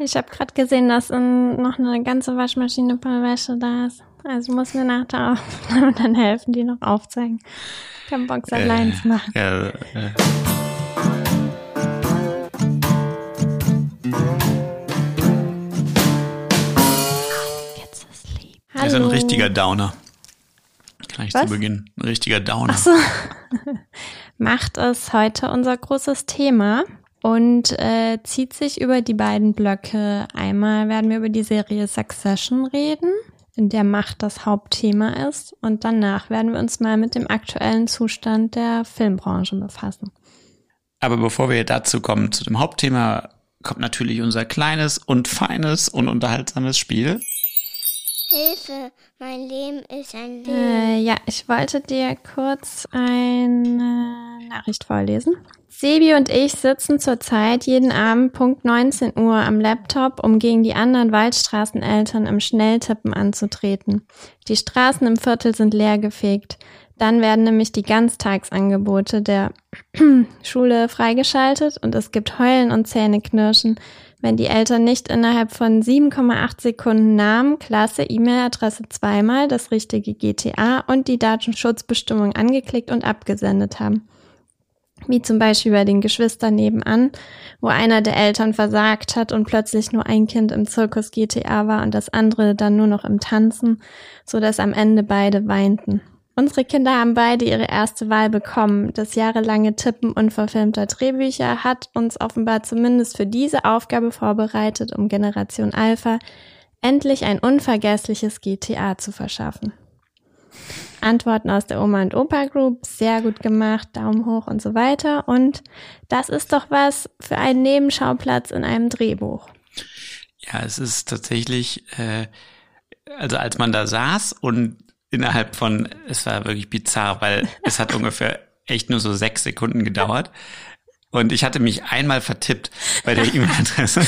Ich habe gerade gesehen, dass in, noch eine ganze Waschmaschine voll Wäsche da ist. Also muss mir nach der Aufnahme dann helfen, die noch aufzeigen. Kein Box äh, allein zu machen. Ja, äh. Er ist ein richtiger Downer. Gleich Was? zu Beginn. Ein richtiger Downer. Ach so. Macht es heute unser großes Thema und äh, zieht sich über die beiden Blöcke. Einmal werden wir über die Serie Succession reden, in der Macht das Hauptthema ist. Und danach werden wir uns mal mit dem aktuellen Zustand der Filmbranche befassen. Aber bevor wir dazu kommen, zu dem Hauptthema, kommt natürlich unser kleines und feines und unterhaltsames Spiel. Hilfe, mein Leben ist ein Leben. Äh, ja, ich wollte dir kurz eine Nachricht vorlesen. Sebi und ich sitzen zurzeit jeden Abend Punkt 19 Uhr am Laptop, um gegen die anderen Waldstraßeneltern im Schnelltippen anzutreten. Die Straßen im Viertel sind leergefegt. Dann werden nämlich die Ganztagsangebote der Schule freigeschaltet und es gibt Heulen und Zähneknirschen, wenn die Eltern nicht innerhalb von 7,8 Sekunden Namen, Klasse, E-Mail-Adresse zweimal, das richtige GTA und die Datenschutzbestimmung angeklickt und abgesendet haben. Wie zum Beispiel bei den Geschwistern nebenan, wo einer der Eltern versagt hat und plötzlich nur ein Kind im Zirkus GTA war und das andere dann nur noch im Tanzen, so dass am Ende beide weinten. Unsere Kinder haben beide ihre erste Wahl bekommen. Das jahrelange Tippen unverfilmter Drehbücher hat uns offenbar zumindest für diese Aufgabe vorbereitet, um Generation Alpha endlich ein unvergessliches GTA zu verschaffen. Antworten aus der Oma und Opa Group, sehr gut gemacht, Daumen hoch und so weiter. Und das ist doch was für einen Nebenschauplatz in einem Drehbuch. Ja, es ist tatsächlich, äh, also als man da saß und innerhalb von, es war wirklich bizarr, weil es hat ungefähr echt nur so sechs Sekunden gedauert. Und ich hatte mich einmal vertippt bei der E-Mail-Adresse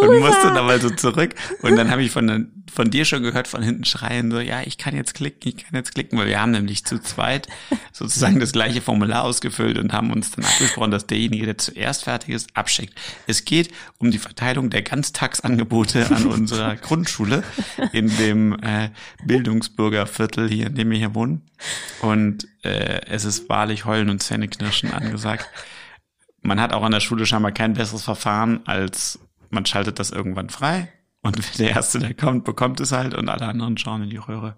und musste dann mal so zurück. Und dann habe ich von, von dir schon gehört, von hinten schreien, so, ja, ich kann jetzt klicken, ich kann jetzt klicken, weil wir haben nämlich zu zweit sozusagen das gleiche Formular ausgefüllt und haben uns dann abgesprochen, dass derjenige, der zuerst fertig ist, abschickt. Es geht um die Verteilung der Ganztagsangebote an unserer Grundschule in dem äh, Bildungsbürgerviertel hier, in dem wir hier wohnen. Und äh, es ist wahrlich Heulen und Zähneknirschen angesagt man hat auch an der Schule scheinbar kein besseres Verfahren, als man schaltet das irgendwann frei und der Erste, der kommt, bekommt es halt und alle anderen schauen in die Röhre.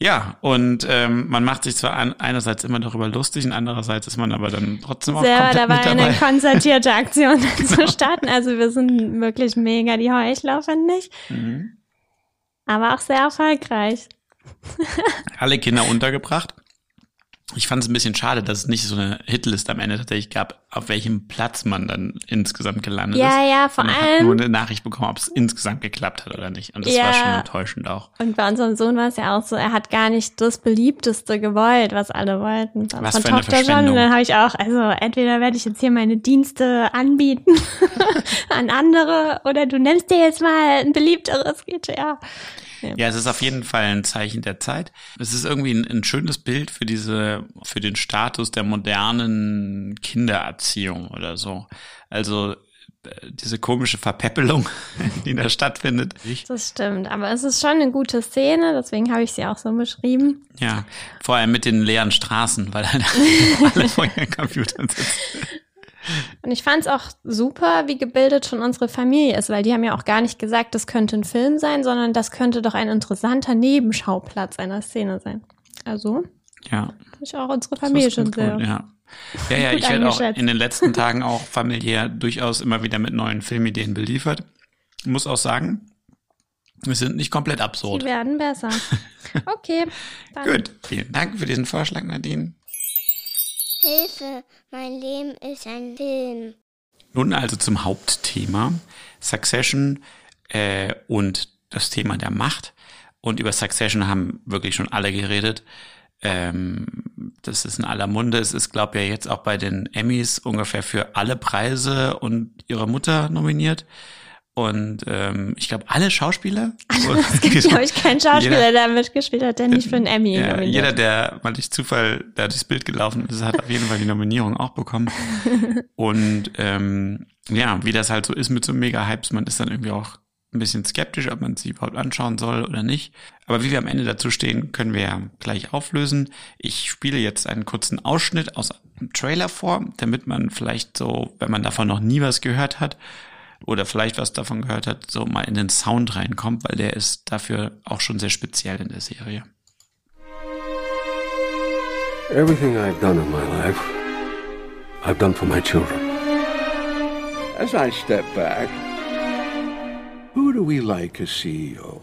Ja, und ähm, man macht sich zwar an, einerseits immer darüber lustig und andererseits ist man aber dann trotzdem auch Sehr komplett dabei, mit dabei, eine konzertierte Aktion genau. zu starten. Also wir sind wirklich mega die Heuchler, finde ich. Mhm. Aber auch sehr erfolgreich. Alle Kinder untergebracht ich fand es ein bisschen schade, dass es nicht so eine Hitlist am Ende tatsächlich gab, auf welchem Platz man dann insgesamt gelandet ja, ist. Ja, ja, vor man allem. Hat nur eine Nachricht bekommen, ob es insgesamt geklappt hat oder nicht. Und das ja. war schon enttäuschend auch. Und bei unserem Sohn war es ja auch so, er hat gar nicht das beliebteste gewollt, was alle wollten. Was Von für eine Tochter schon. Und dann habe ich auch, also entweder werde ich jetzt hier meine Dienste anbieten an andere oder du nennst dir jetzt mal ein beliebteres GTA. Ja. ja, es ist auf jeden Fall ein Zeichen der Zeit. Es ist irgendwie ein, ein, schönes Bild für diese, für den Status der modernen Kindererziehung oder so. Also äh, diese komische Verpäppelung, die da stattfindet. Das stimmt, aber es ist schon eine gute Szene, deswegen habe ich sie auch so beschrieben. Ja, vor allem mit den leeren Straßen, weil halt alle vor ihren Computern sitzen. Und ich fand es auch super, wie gebildet schon unsere Familie ist, weil die haben ja auch gar nicht gesagt, das könnte ein Film sein, sondern das könnte doch ein interessanter Nebenschauplatz einer Szene sein. Also, ja. ist auch unsere Familie schon sehr. Gut, ja. Ja, ja, ich werde auch in den letzten Tagen auch familiär durchaus immer wieder mit neuen Filmideen beliefert. Muss auch sagen, wir sind nicht komplett absurd. Die werden besser. Okay. Gut, vielen Dank für diesen Vorschlag, Nadine. Hilfe, mein Leben ist ein Film. Nun also zum Hauptthema Succession äh, und das Thema der Macht. Und über Succession haben wirklich schon alle geredet. Ähm, das ist in aller Munde. Es ist, glaube ich, ja jetzt auch bei den Emmys ungefähr für alle Preise und ihre Mutter nominiert. Und ähm, ich glaube, alle Schauspieler. Also, es gibt, glaube ich, keinen Schauspieler, jeder, der mitgespielt hat, der nicht für einen Emmy ja, nominiert Jeder, der mal durch Zufall da durchs Bild gelaufen ist, hat auf jeden Fall die Nominierung auch bekommen. Und ähm, ja, wie das halt so ist mit so Mega-Hypes, man ist dann irgendwie auch ein bisschen skeptisch, ob man sie überhaupt anschauen soll oder nicht. Aber wie wir am Ende dazu stehen, können wir ja gleich auflösen. Ich spiele jetzt einen kurzen Ausschnitt aus einem Trailer vor, damit man vielleicht so, wenn man davon noch nie was gehört hat oder vielleicht was davon gehört hat, so mal in den Sound reinkommt, weil der ist dafür auch schon sehr speziell in der Serie. Everything I've done in my life, I've done for my children. As I step back, who do we like as CEO?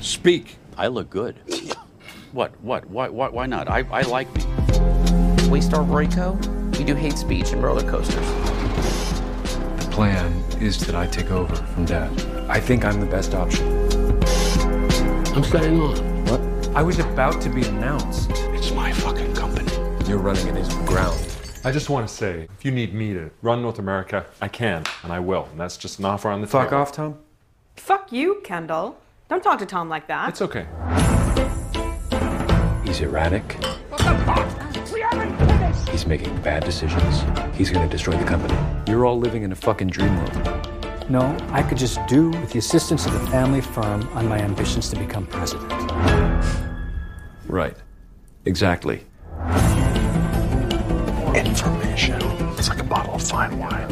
Speak. I look good. what? What? Why? Why, why not? I, I like me. We start Royco. We do hate speech and roller coasters. The plan is that I take over from Dad. I think I'm the best option. I'm staying on. What? I was about to be announced. It's my fucking company. You're running it into the ground. I just want to say, if you need me to run North America, I can, and I will. And that's just an offer on the Fuck table. off, Tom. Fuck you, Kendall. Don't talk to Tom like that. It's okay. He's erratic. He's making bad decisions. He's gonna destroy the company. You're all living in a fucking dream world. No, I could just do with the assistance of the family firm on my ambitions to become president. Right. Exactly. Information. It's like a bottle of fine wine.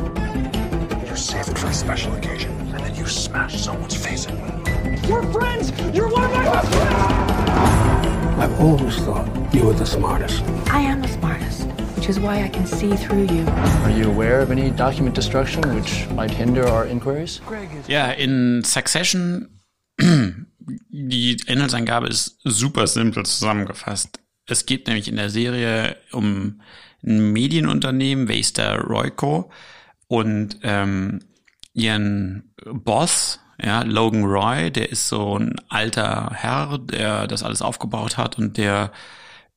You save it for a special occasion, and then you smash someone's face in it. We're friends! You're one of my best friends! I've always thought you were the smartest. I am the smartest, which is why I can see through you. Are you aware of any document destruction which might hinder our inquiries? Ja, in Succession, die Inhaltsangabe ist super simpel zusammengefasst. Es geht nämlich in der Serie um ein Medienunternehmen, Waster Royco, und ähm, ihren Boss, ja, Logan Roy, der ist so ein alter Herr, der das alles aufgebaut hat und der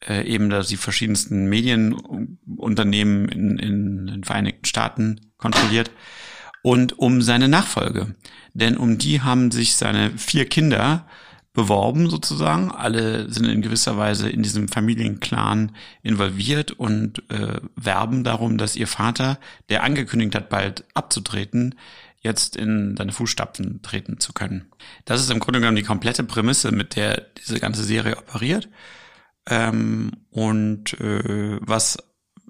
äh, eben da die verschiedensten Medienunternehmen in, in den Vereinigten Staaten kontrolliert und um seine Nachfolge. Denn um die haben sich seine vier Kinder beworben sozusagen. Alle sind in gewisser Weise in diesem Familienclan involviert und äh, werben darum, dass ihr Vater, der angekündigt hat, bald abzutreten, jetzt in seine Fußstapfen treten zu können. Das ist im Grunde genommen die komplette Prämisse, mit der diese ganze Serie operiert. Ähm, und äh, was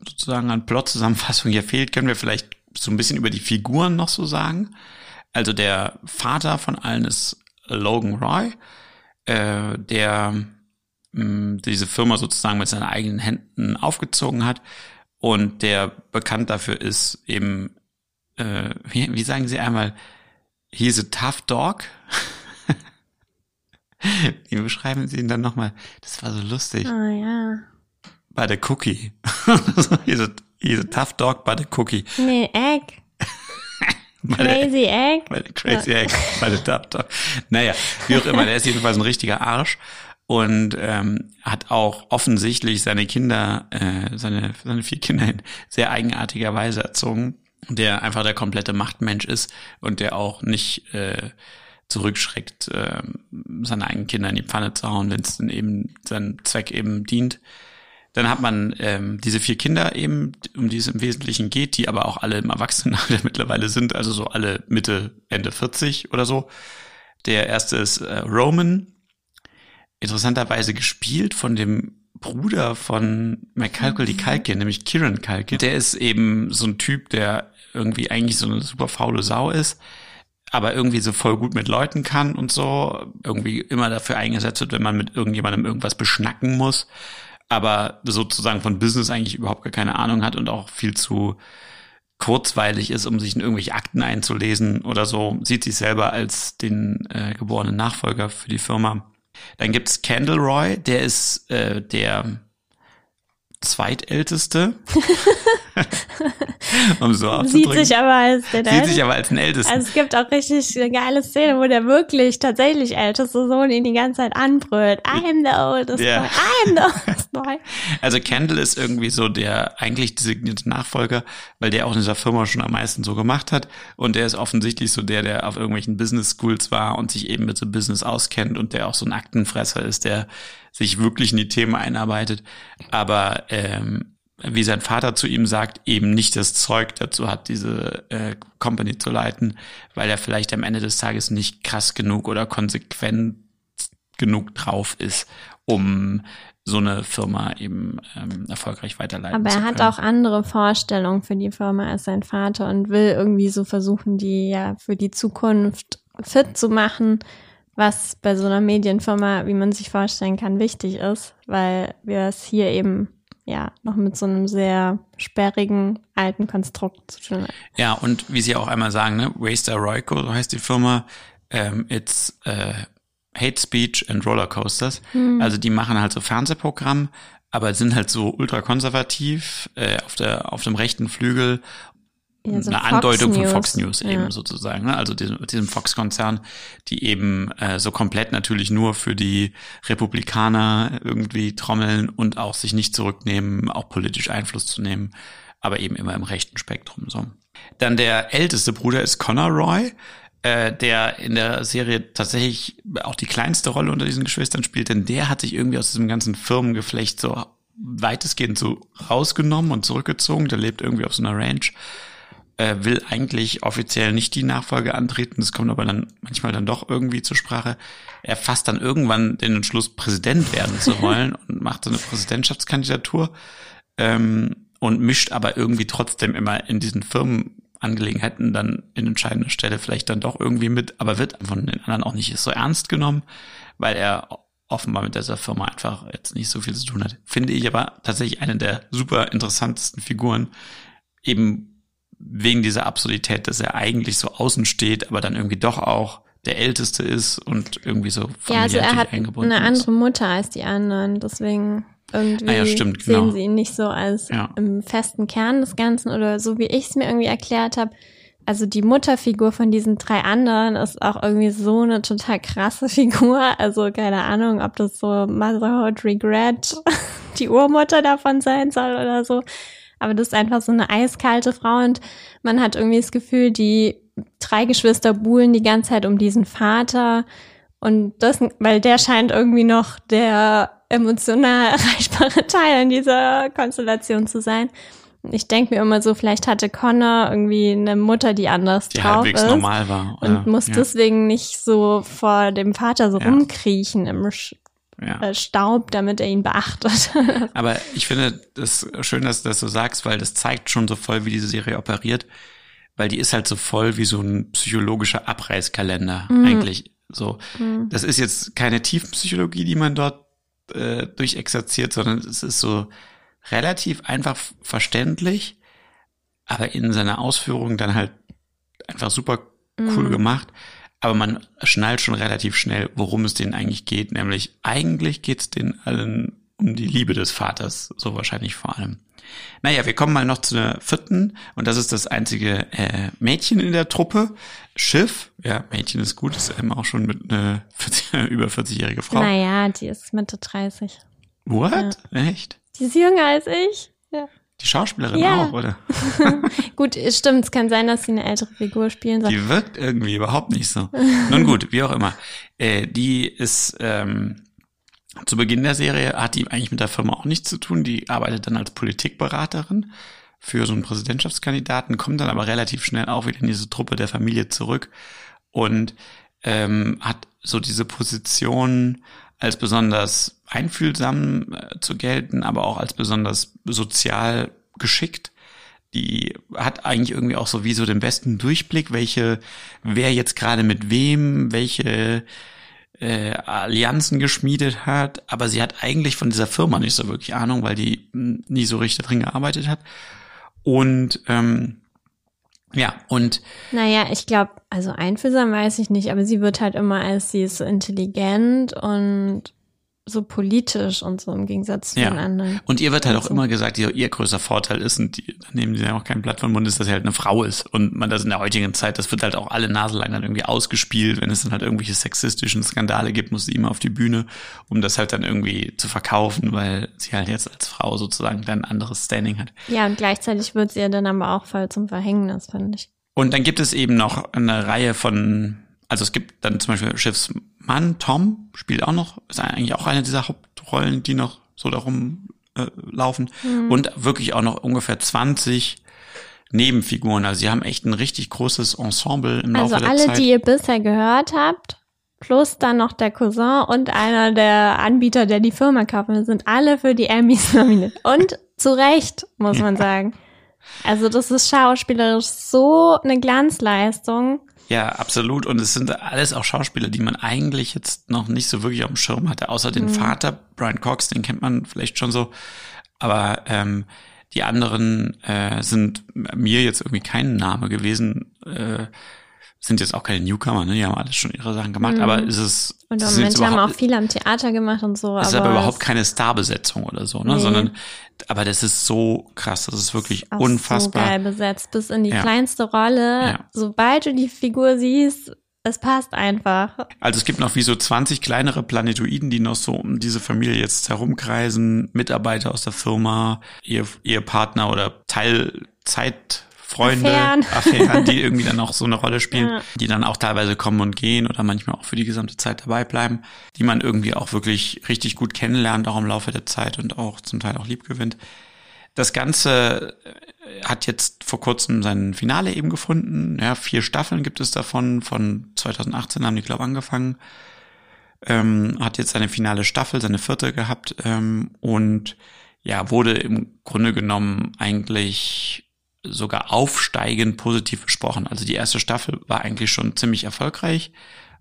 sozusagen an Plot-Zusammenfassung hier fehlt, können wir vielleicht so ein bisschen über die Figuren noch so sagen. Also der Vater von allen ist Logan Roy, äh, der mh, diese Firma sozusagen mit seinen eigenen Händen aufgezogen hat und der bekannt dafür ist, eben, äh, wie, wie sagen sie einmal, he's a tough dog. wie beschreiben sie ihn dann nochmal? Das war so lustig. Oh ja. By the cookie. he's, a, he's a tough dog by the cookie. Nee, Egg. Crazy Egg. Bei der Crazy Egg, bei der Tough Dog. Naja, wie auch immer, der ist jedenfalls ein richtiger Arsch und ähm, hat auch offensichtlich seine Kinder, äh, seine, seine vier Kinder in sehr eigenartiger Weise erzogen, der einfach der komplette Machtmensch ist und der auch nicht äh, zurückschreckt, äh, seine eigenen Kinder in die Pfanne zu hauen, wenn es dann eben seinem Zweck eben dient. Dann hat man ähm, diese vier Kinder eben, um die es im Wesentlichen geht, die aber auch alle im Erwachsenenalter mittlerweile sind, also so alle Mitte, Ende 40 oder so. Der erste ist äh, Roman, interessanterweise gespielt von dem Bruder von McCalcully Culkin, nämlich Kieran Culkin. Der ist eben so ein Typ, der irgendwie eigentlich so eine super faule Sau ist, aber irgendwie so voll gut mit Leuten kann und so, irgendwie immer dafür eingesetzt wird, wenn man mit irgendjemandem irgendwas beschnacken muss, aber sozusagen von Business eigentlich überhaupt gar keine Ahnung hat und auch viel zu kurzweilig ist, um sich in irgendwelche Akten einzulesen oder so, sieht sich selber als den äh, geborenen Nachfolger für die Firma. Dann gibt's Candle Roy, der ist äh, der zweitälteste. um so Sieht sich aber als den Sieht sich aber als den Ältesten. Also es gibt auch richtig eine geile Szene, wo der wirklich tatsächlich älteste Sohn ihn die ganze Zeit anbrüllt. I am the oldest Ja. boy. I am the oldest boy. Also Kendall ist irgendwie so der eigentlich designierte Nachfolger, weil der auch in dieser Firma schon am meisten so gemacht hat. Und der ist offensichtlich so der, der auf irgendwelchen Business Schools war und sich eben mit so Business auskennt und der auch so ein Aktenfresser ist, der sich wirklich in die Themen einarbeitet. Aber ähm, wie sein Vater zu ihm sagt, eben nicht das Zeug dazu hat, diese äh, Company zu leiten, weil er vielleicht am Ende des Tages nicht krass genug oder konsequent genug drauf ist, um so eine Firma eben ähm, erfolgreich weiterleiten Aber er hat auch andere Vorstellungen für die Firma. Als sein Vater und will irgendwie so versuchen, die ja für die Zukunft fit zu machen, was bei so einer Medienfirma, wie man sich vorstellen kann, wichtig ist, weil wir es hier eben ja noch mit so einem sehr sperrigen alten Konstrukt zu tun haben. Ja, und wie sie auch einmal sagen, ne, Waster Royco, so heißt die Firma, ähm, it's äh, Hate Speech and Rollercoasters. Hm. Also die machen halt so Fernsehprogramm, aber sind halt so ultrakonservativ äh, auf der auf dem rechten Flügel. Ja, so eine Fox Andeutung von News. Fox News Ja. eben sozusagen, ne? also diesem, diesem Fox-Konzern, die eben äh, so komplett natürlich nur für die Republikaner irgendwie trommeln und auch sich nicht zurücknehmen, auch politisch Einfluss zu nehmen, aber eben immer im rechten Spektrum so. Dann der älteste Bruder ist Connor Roy, äh, der in der Serie tatsächlich auch die kleinste Rolle unter diesen Geschwistern spielt, denn der hat sich irgendwie aus diesem ganzen Firmengeflecht so weitestgehend so rausgenommen und zurückgezogen. Der lebt irgendwie auf so einer Ranch äh, will eigentlich offiziell nicht die Nachfolge antreten. Das kommt aber dann manchmal dann doch irgendwie zur Sprache. Er fasst dann irgendwann den Entschluss, Präsident werden zu wollen und macht so eine Präsidentschaftskandidatur ähm, und mischt aber irgendwie trotzdem immer in diesen Firmenangelegenheiten dann in entscheidender Stelle vielleicht dann doch irgendwie mit, aber wird von den anderen auch nicht so ernst genommen, weil er offenbar mit dieser Firma einfach jetzt nicht so viel zu tun hat. Finde ich aber tatsächlich eine der super interessantesten Figuren, eben wegen dieser Absurdität, dass er eigentlich so außen steht, aber dann irgendwie doch auch der Älteste ist und irgendwie so Ja, also er familiär hat eingebunden eine ist. andere Mutter als die anderen, deswegen irgendwie Ah ja, stimmt, sehen genau. sie ihn nicht so als Ja. im festen Kern des Ganzen oder so wie ich es mir irgendwie erklärt habe. Also die Mutterfigur von diesen drei anderen ist auch irgendwie so eine total krasse Figur. Also keine Ahnung, ob das so Motherhood Regret die Urmutter davon sein soll oder so. Aber das ist einfach so eine eiskalte Frau und man hat irgendwie das Gefühl, die drei Geschwister buhlen die ganze Zeit um diesen Vater und das, weil der scheint irgendwie noch der emotional erreichbare Teil in dieser Konstellation zu sein. Ich denke mir immer so, vielleicht hatte Connor irgendwie eine Mutter, die anders Die drauf ist normal war, und ja, muss ja. deswegen nicht so vor dem Vater so Ja. rumkriechen im Sch Ja. äh, Staub, damit er ihn beachtet. Aber ich finde das schön, dass du das so sagst, weil das zeigt schon so voll, wie diese Serie operiert, weil die ist halt so voll wie so ein psychologischer Abreißkalender Mhm. eigentlich. So, Mhm. das ist jetzt keine Tiefenpsychologie, die man dort äh, durchexerziert, sondern es ist so relativ einfach verständlich, aber in seiner Ausführung dann halt einfach super cool Mhm. gemacht. Aber man schnallt schon relativ schnell, worum es denen eigentlich geht. Nämlich eigentlich geht es denen allen um die Liebe des Vaters, so wahrscheinlich vor allem. Naja, wir kommen mal noch zu der vierten und das ist das einzige äh, Mädchen in der Truppe. Schiff, ja, Mädchen ist gut, ist eben auch schon mit einer 40, über 40-jährige Frau. naja, die ist Mitte 30. What? Echt? Die ist jünger als ich. Ja. Die Schauspielerin Ja. auch, oder? Gut, stimmt, es kann sein, dass sie eine ältere Figur spielen soll. Die wirkt irgendwie überhaupt nicht so. Nun gut, wie auch immer. Äh, die ist ähm, zu Beginn der Serie hat die eigentlich mit der Firma auch nichts zu tun. Die arbeitet dann als Politikberaterin für so einen Präsidentschaftskandidaten, kommt dann aber relativ schnell auch wieder in diese Truppe der Familie zurück und ähm, hat so diese Position als besonders einfühlsam äh, zu gelten, aber auch als besonders sozial geschickt. Die hat eigentlich irgendwie auch so wie so den besten Durchblick, welche, wer jetzt gerade mit wem, welche äh, Allianzen geschmiedet hat, aber sie hat eigentlich von dieser Firma nicht so wirklich Ahnung, weil die nie so richtig drin gearbeitet hat. Und ähm, ja, und Naja, ich glaube, also einfühlsam weiß ich nicht, aber sie wird halt immer als sie ist so intelligent und so politisch und so im Gegensatz zu Ja. den anderen. Und ihr wird halt auch Also. immer gesagt, ihr, ihr größter Vorteil ist, und die, da nehmen sie ja auch kein Blatt vom Mund, ist, dass sie halt eine Frau ist. Und man das in der heutigen Zeit, das wird halt auch alle Nase lang dann irgendwie ausgespielt. Wenn es dann halt irgendwelche sexistischen Skandale gibt, muss sie immer auf die Bühne, um das halt dann irgendwie zu verkaufen, weil sie halt jetzt als Frau sozusagen dann ein anderes Standing hat. Ja, und gleichzeitig wird sie ja dann aber auch voll zum Verhängnis, finde ich. Und dann gibt es eben noch eine Reihe von, also es gibt dann zum Beispiel Schiffsmann, Tom, spielt auch noch, ist eigentlich auch eine dieser Hauptrollen, die noch so darum äh, laufen. Mhm. Und wirklich auch noch ungefähr 20 Nebenfiguren. Also sie haben echt ein richtig großes Ensemble im Also Laufe der alle, Zeit. die ihr bisher gehört habt, plus dann noch der Cousin und einer der Anbieter, der die Firma kaufen will, sind alle für die Emmys nominiert. Und zu Recht, muss man sagen. Also das ist schauspielerisch so eine Glanzleistung. Ja, absolut. Und es sind alles auch Schauspieler, die man eigentlich jetzt noch nicht so wirklich auf dem Schirm hatte, außer den Mhm. Vater, Brian Cox, den kennt man vielleicht schon so. Aber ähm, die anderen äh, sind mir jetzt irgendwie kein Name gewesen. Äh, sind jetzt auch keine Newcomer, ne? Die haben alles schon ihre Sachen gemacht, Mhm. aber ist es Und im Moment haben auch viele am Theater gemacht und so. es ist aber aber überhaupt keine Starbesetzung oder so, ne? Nee. Sondern aber das ist so krass, das ist wirklich auch unfassbar. so geil besetzt, bis in die Ja. kleinste Rolle. Ja. Sobald du die Figur siehst, es passt einfach. Also es gibt noch wie so 20 kleinere Planetoiden, die noch so um diese Familie jetzt herumkreisen, Mitarbeiter aus der Firma, ihr, ihr Partner oder Teilzeitfreunde, Affären. Affären, die irgendwie dann auch so eine Rolle spielen, Ja. die dann auch teilweise kommen und gehen oder manchmal auch für die gesamte Zeit dabei bleiben, die man irgendwie auch wirklich richtig gut kennenlernt, auch im Laufe der Zeit und auch zum Teil auch lieb gewinnt. Das Ganze äh, hat jetzt vor kurzem sein Finale eben gefunden. Ja, vier Staffeln gibt es davon. Von 2018 haben die, glaube angefangen. Ähm, hat jetzt seine finale Staffel, seine vierte gehabt. Ähm, und ja, wurde im Grunde genommen eigentlich sogar aufsteigend positiv besprochen. Also die erste Staffel war eigentlich schon ziemlich erfolgreich,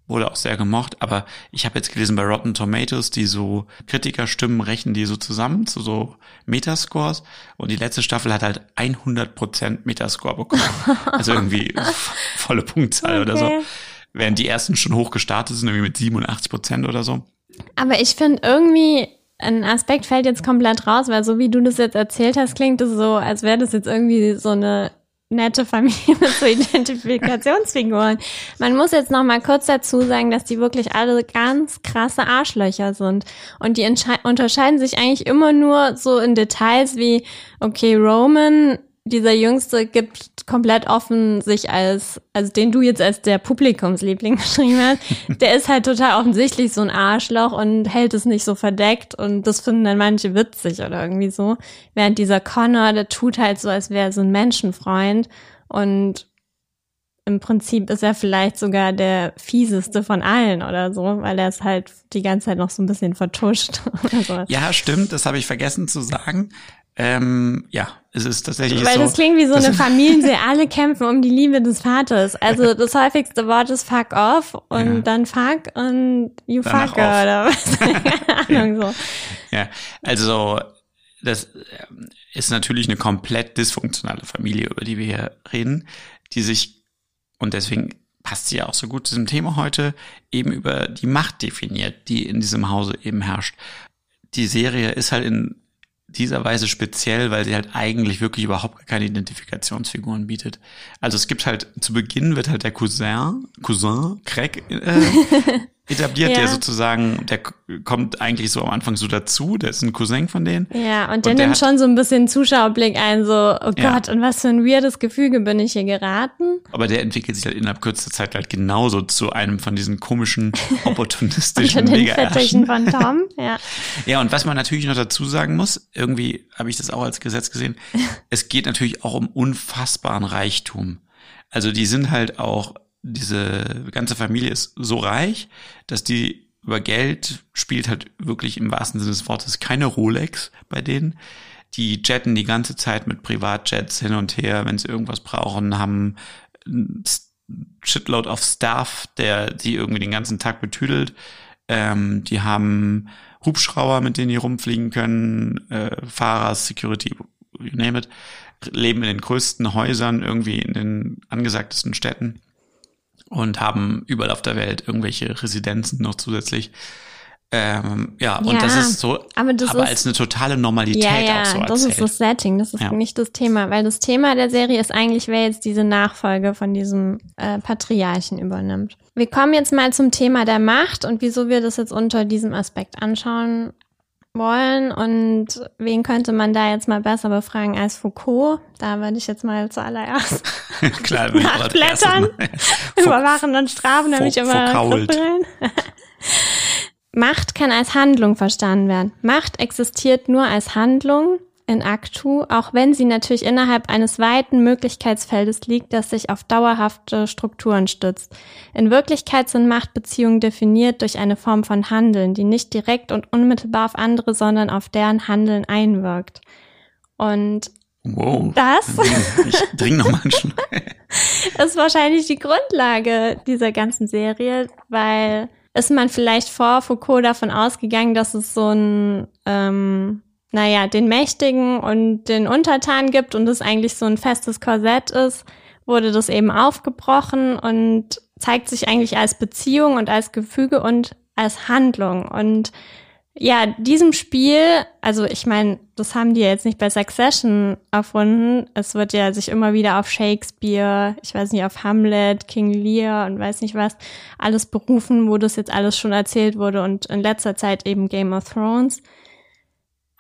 wurde auch sehr gemocht, aber ich habe jetzt gelesen bei Rotten Tomatoes, die so Kritikerstimmen rechnen die so zusammen zu so Metascores und die letzte Staffel hat halt 100% Metascore bekommen. also irgendwie volle Punktzahl oder so. Okay. Während die ersten schon hoch gestartet sind, irgendwie mit 87% oder so. Aber ich finde irgendwie, ein Aspekt fällt jetzt komplett raus, weil so wie du das jetzt erzählt hast, klingt es so, als wäre das jetzt irgendwie so eine nette Familie mit so Identifikationsfiguren. Man muss jetzt noch mal kurz dazu sagen, dass die wirklich alle ganz krasse Arschlöcher sind. Und die unterscheiden sich eigentlich immer nur so in Details wie, okay, Roman, dieser Jüngste, gibt komplett offen sich als, also den du jetzt als der Publikumsliebling beschrieben hast, der ist halt total offensichtlich so ein Arschloch und hält es nicht so verdeckt und das finden dann manche witzig oder irgendwie so. Während dieser Connor, der tut halt so, als wäre er so ein Menschenfreund und im Prinzip ist er vielleicht sogar der fieseste von allen oder so, weil er es halt die ganze Zeit noch so ein bisschen vertuscht oder so. Ja, stimmt, das habe ich vergessen zu sagen. Ähm, ja, es ist tatsächlich Weil so. das klingt wie so eine Familienserie. Alle kämpfen um die Liebe des Vaters. Also das häufigste Wort ist fuck off und Ja. dann fuck und you Danach fuck oder was. Keine Ahnung so. Ja, also das ähm, ist natürlich eine komplett dysfunktionale Familie, über die wir hier reden, die sich, und deswegen passt sie ja auch so gut zu diesem Thema heute, eben über die Macht definiert, die in diesem Hause eben herrscht. Die Serie ist halt in dieser Weise speziell, weil sie halt eigentlich wirklich überhaupt keine Identifikationsfiguren bietet. Also es gibt halt, zu Beginn wird halt der Cousin, Cousin, Craig, äh, etabliert, Ja. der sozusagen, der kommt eigentlich so am Anfang so dazu, der ist ein Cousin von denen. Ja, und der der nimmt hat- schon so ein bisschen Zuschauerblick ein, so, oh Ja. Gott, und was für ein weirdes Gefüge bin ich hier geraten. Aber der entwickelt sich halt innerhalb kürzester Zeit halt genauso zu einem von diesen komischen, opportunistischen den mega Fittichen von Tom, ja. Ja, und was man natürlich noch dazu sagen muss, irgendwie habe ich das auch als Gesetz gesehen, es geht natürlich auch um unfassbaren Reichtum. Also die sind halt auch, diese ganze Familie ist so reich, dass die über Geld spielt halt wirklich im wahrsten Sinne des Wortes keine Rolex bei denen. Die jetten die ganze Zeit mit Privatjets hin und her, wenn sie irgendwas brauchen, haben Shitload of Staff, der die irgendwie den ganzen Tag betüdelt. Ähm, die haben Hubschrauber, mit denen die rumfliegen können, äh, Fahrer, Security, you name it, leben in den größten Häusern irgendwie in den angesagtesten Städten und haben überall auf der Welt irgendwelche Residenzen noch zusätzlich. Ähm, ja, Ja, und das ist so, aber das ist- als eine totale Normalität Ja, ja, auch so das erzählt. ist das Setting, das ist Ja. nicht das Thema, weil das Thema der Serie ist eigentlich, wer jetzt diese Nachfolge von diesem äh, Patriarchen übernimmt. Wir kommen jetzt mal zum Thema der Macht und wieso wir das jetzt unter diesem Aspekt anschauen wollen und wen könnte man da jetzt mal besser befragen als Foucault? Da würde ich jetzt mal zuallererst Klar, nachblättern. Überwachen und strafen, damit ich Fou- immer rein. Macht kann als Handlung verstanden werden. Macht existiert nur als Handlung in Aktu, auch wenn sie natürlich innerhalb eines weiten Möglichkeitsfeldes liegt, das sich auf dauerhafte Strukturen stützt. In Wirklichkeit sind Machtbeziehungen definiert durch eine Form von Handeln, die nicht direkt und unmittelbar auf andere, sondern auf deren Handeln einwirkt. Und Wow. Das? Ich trinke noch mal einen Schluck. ist wahrscheinlich die Grundlage dieser ganzen Serie, weil ist man vielleicht vor Foucault davon ausgegangen, dass es so ein, ähm, naja, den Mächtigen und den Untertanen gibt und es eigentlich so ein festes Korsett ist, wurde das eben aufgebrochen und zeigt sich eigentlich als Beziehung und als Gefüge und als Handlung. Und ja, diesem Spiel, also ich meine, das haben die jetzt nicht bei Succession erfunden. Es wird ja sich immer wieder auf Shakespeare, ich weiß nicht, auf Hamlet, King Lear und weiß nicht was, alles berufen, wo das jetzt alles schon erzählt wurde und in letzter Zeit eben Game of Thrones.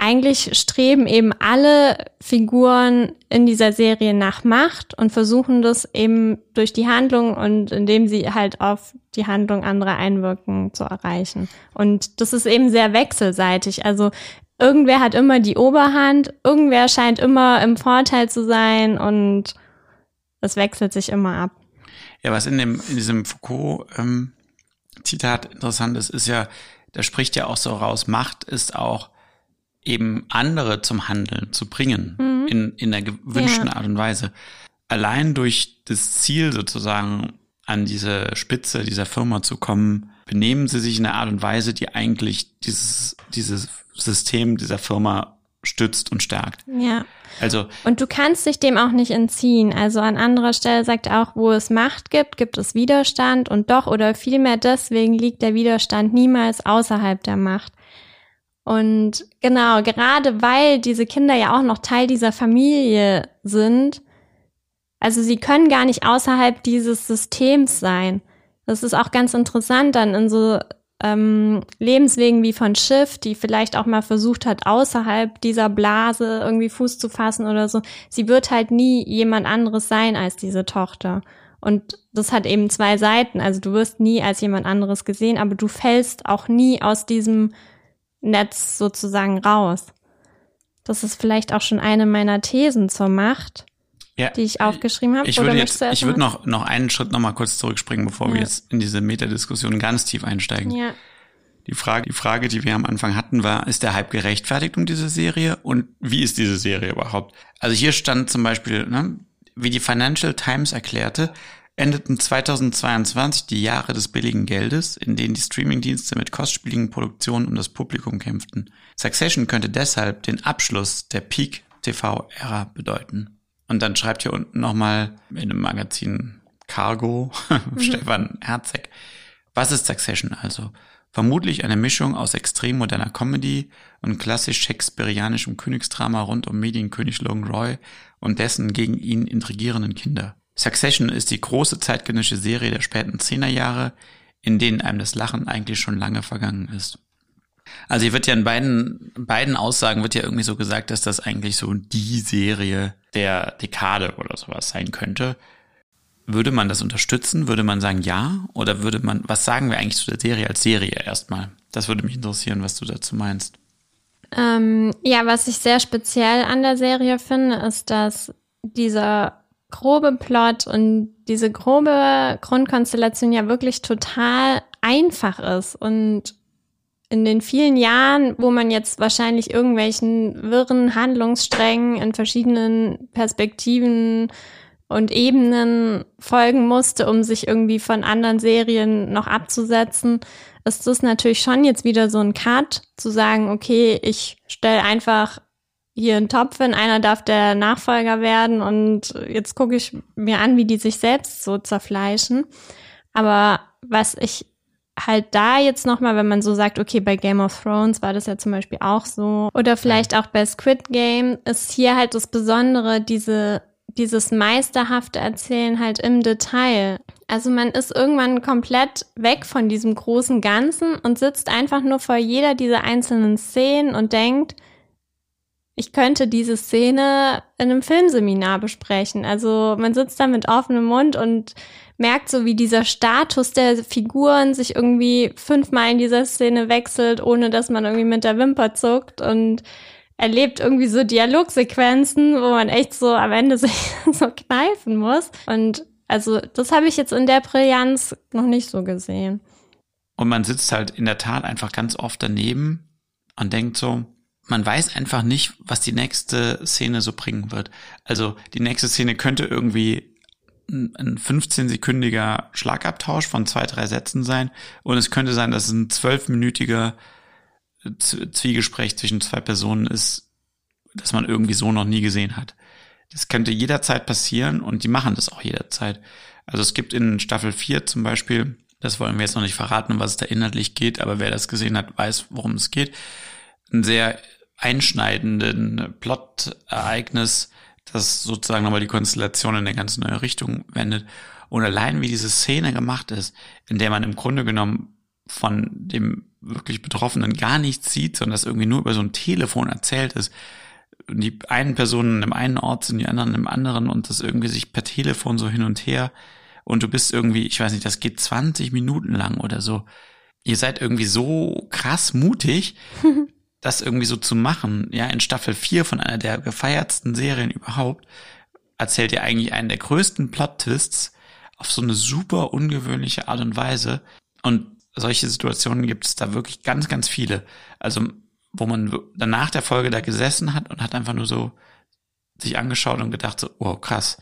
Eigentlich streben eben alle Figuren in dieser Serie nach Macht und versuchen das eben durch die Handlung und indem sie halt auf die Handlung anderer einwirken zu erreichen. Und das ist eben sehr wechselseitig. Also irgendwer hat immer die Oberhand, irgendwer scheint immer im Vorteil zu sein und es wechselt sich immer ab. Ja, was in dem in diesem Foucault-Zitat interessant ist, ist ja, da spricht ja auch so raus, Macht ist auch eben andere zum Handeln zu bringen, Mhm. in, in der gewünschten Ja. Art und Weise. Allein durch das Ziel sozusagen an diese Spitze dieser Firma zu kommen, benehmen sie sich in einer Art und Weise, die eigentlich dieses, dieses System dieser Firma stützt und stärkt. Ja. Also Und du kannst dich dem auch nicht entziehen. Also an anderer Stelle sagt er auch, wo es Macht gibt, gibt es Widerstand und doch oder vielmehr deswegen liegt der Widerstand niemals außerhalb der Macht. Und genau, gerade weil diese Kinder ja auch noch Teil dieser Familie sind, also sie können gar nicht außerhalb dieses Systems sein. Das ist auch ganz interessant dann in so ähm, Lebenswegen wie von Schiff, die vielleicht auch mal versucht hat, außerhalb dieser Blase irgendwie Fuß zu fassen oder so. Sie wird halt nie jemand anderes sein als diese Tochter. Und das hat eben zwei Seiten. Also du wirst nie als jemand anderes gesehen, aber du fällst auch nie aus diesem Netz sozusagen raus. Das ist vielleicht auch schon eine meiner Thesen zur Macht, ja, die ich aufgeschrieben habe. Ich würde jetzt, ich würde noch, noch einen Schritt noch mal kurz zurückspringen, bevor wir Ja. jetzt in diese Metadiskussion ganz tief einsteigen. Ja. Die Frage, die Frage, die wir am Anfang hatten, war, ist der Hype gerechtfertigt um diese Serie und wie ist diese Serie überhaupt? Also hier stand zum Beispiel, ne, wie die Financial Times erklärte, endeten 2022 die Jahre des billigen Geldes, in denen die Streamingdienste mit kostspieligen Produktionen um das Publikum kämpften. Succession könnte deshalb den Abschluss der Peak-TV-Ära bedeuten. Und dann schreibt hier unten nochmal in einem Magazin Cargo Stefan Herzeg. Was ist Succession also? Vermutlich eine Mischung aus extrem moderner Comedy und klassisch shakespearianischem Königsdrama rund um Medienkönig Logan Roy und dessen gegen ihn intrigierenden Kinder. Succession ist die große zeitgenössische Serie der späten Zehnerjahre, in denen einem das Lachen eigentlich schon lange vergangen ist. Also hier wird ja in beiden, beiden Aussagen wird ja irgendwie so gesagt, dass das eigentlich so die Serie der Dekade oder sowas sein könnte. Würde man das unterstützen? Würde man sagen ja? Oder würde man, was sagen wir eigentlich zu der Serie als Serie erstmal? Das würde mich interessieren, was du dazu meinst. Ähm, ja, was ich sehr speziell an der Serie finde, ist, dass dieser grobe Plot und diese grobe Grundkonstellation ja wirklich total einfach ist und in den vielen Jahren, wo man jetzt wahrscheinlich irgendwelchen wirren Handlungssträngen in verschiedenen Perspektiven und Ebenen folgen musste, um sich irgendwie von anderen Serien noch abzusetzen, ist das natürlich schon jetzt wieder so ein Cut, zu sagen, okay, ich stelle einfach hier einen Topf hin, einer darf der Nachfolger werden und jetzt gucke ich mir an, wie die sich selbst so zerfleischen. Aber was ich halt da jetzt nochmal, wenn man so sagt, okay, bei Game of Thrones war das ja zum Beispiel auch so. Oder vielleicht auch bei Squid Game ist hier halt das Besondere, diese, dieses meisterhafte Erzählen halt im Detail. Also man ist irgendwann komplett weg von diesem großen Ganzen und sitzt einfach nur vor jeder dieser einzelnen Szenen und denkt, ich könnte diese Szene in einem Filmseminar besprechen. Also man sitzt da mit offenem Mund und merkt so, wie dieser Status der Figuren sich irgendwie fünfmal in dieser Szene wechselt, ohne dass man irgendwie mit der Wimper zuckt und erlebt irgendwie so Dialogsequenzen, wo man echt so am Ende sich so kneifen muss. Und also das habe ich jetzt in der Brillanz noch nicht so gesehen. Und man sitzt halt in der Tat einfach ganz oft daneben und denkt so, man weiß einfach nicht, was die nächste Szene so bringen wird. Also die nächste Szene könnte irgendwie ein 15-sekündiger Schlagabtausch von zwei, drei Sätzen sein. Und es könnte sein, dass es ein zwölfminütiger Zwiegespräch zwischen zwei Personen ist, das man irgendwie so noch nie gesehen hat. Das könnte jederzeit passieren und die machen das auch jederzeit. Also es gibt in Staffel 4 zum Beispiel, das wollen wir jetzt noch nicht verraten, was es da inhaltlich geht, aber wer das gesehen hat, weiß, worum es geht, ein sehr einschneidenden Plot-Ereignis, das sozusagen nochmal die Konstellation in eine ganz neue Richtung wendet. Und allein wie diese Szene gemacht ist, in der man im Grunde genommen von dem wirklich Betroffenen gar nichts sieht, sondern das irgendwie nur über so ein Telefon erzählt ist. Und die einen Personen im einen Ort sind, die anderen im anderen und das irgendwie sich per Telefon so hin und her. Und du bist irgendwie, ich weiß nicht, das geht 20 Minuten lang oder so. Ihr seid irgendwie so krass mutig, das irgendwie so zu machen, ja, in Staffel 4 von einer der gefeiertsten Serien überhaupt, erzählt ihr eigentlich einen der größten Plot-Twists auf so eine super ungewöhnliche Art und Weise. Und solche Situationen gibt es da wirklich ganz, ganz viele. Also, wo man dann nach der Folge da gesessen hat und hat einfach nur so sich angeschaut und gedacht so, oh krass,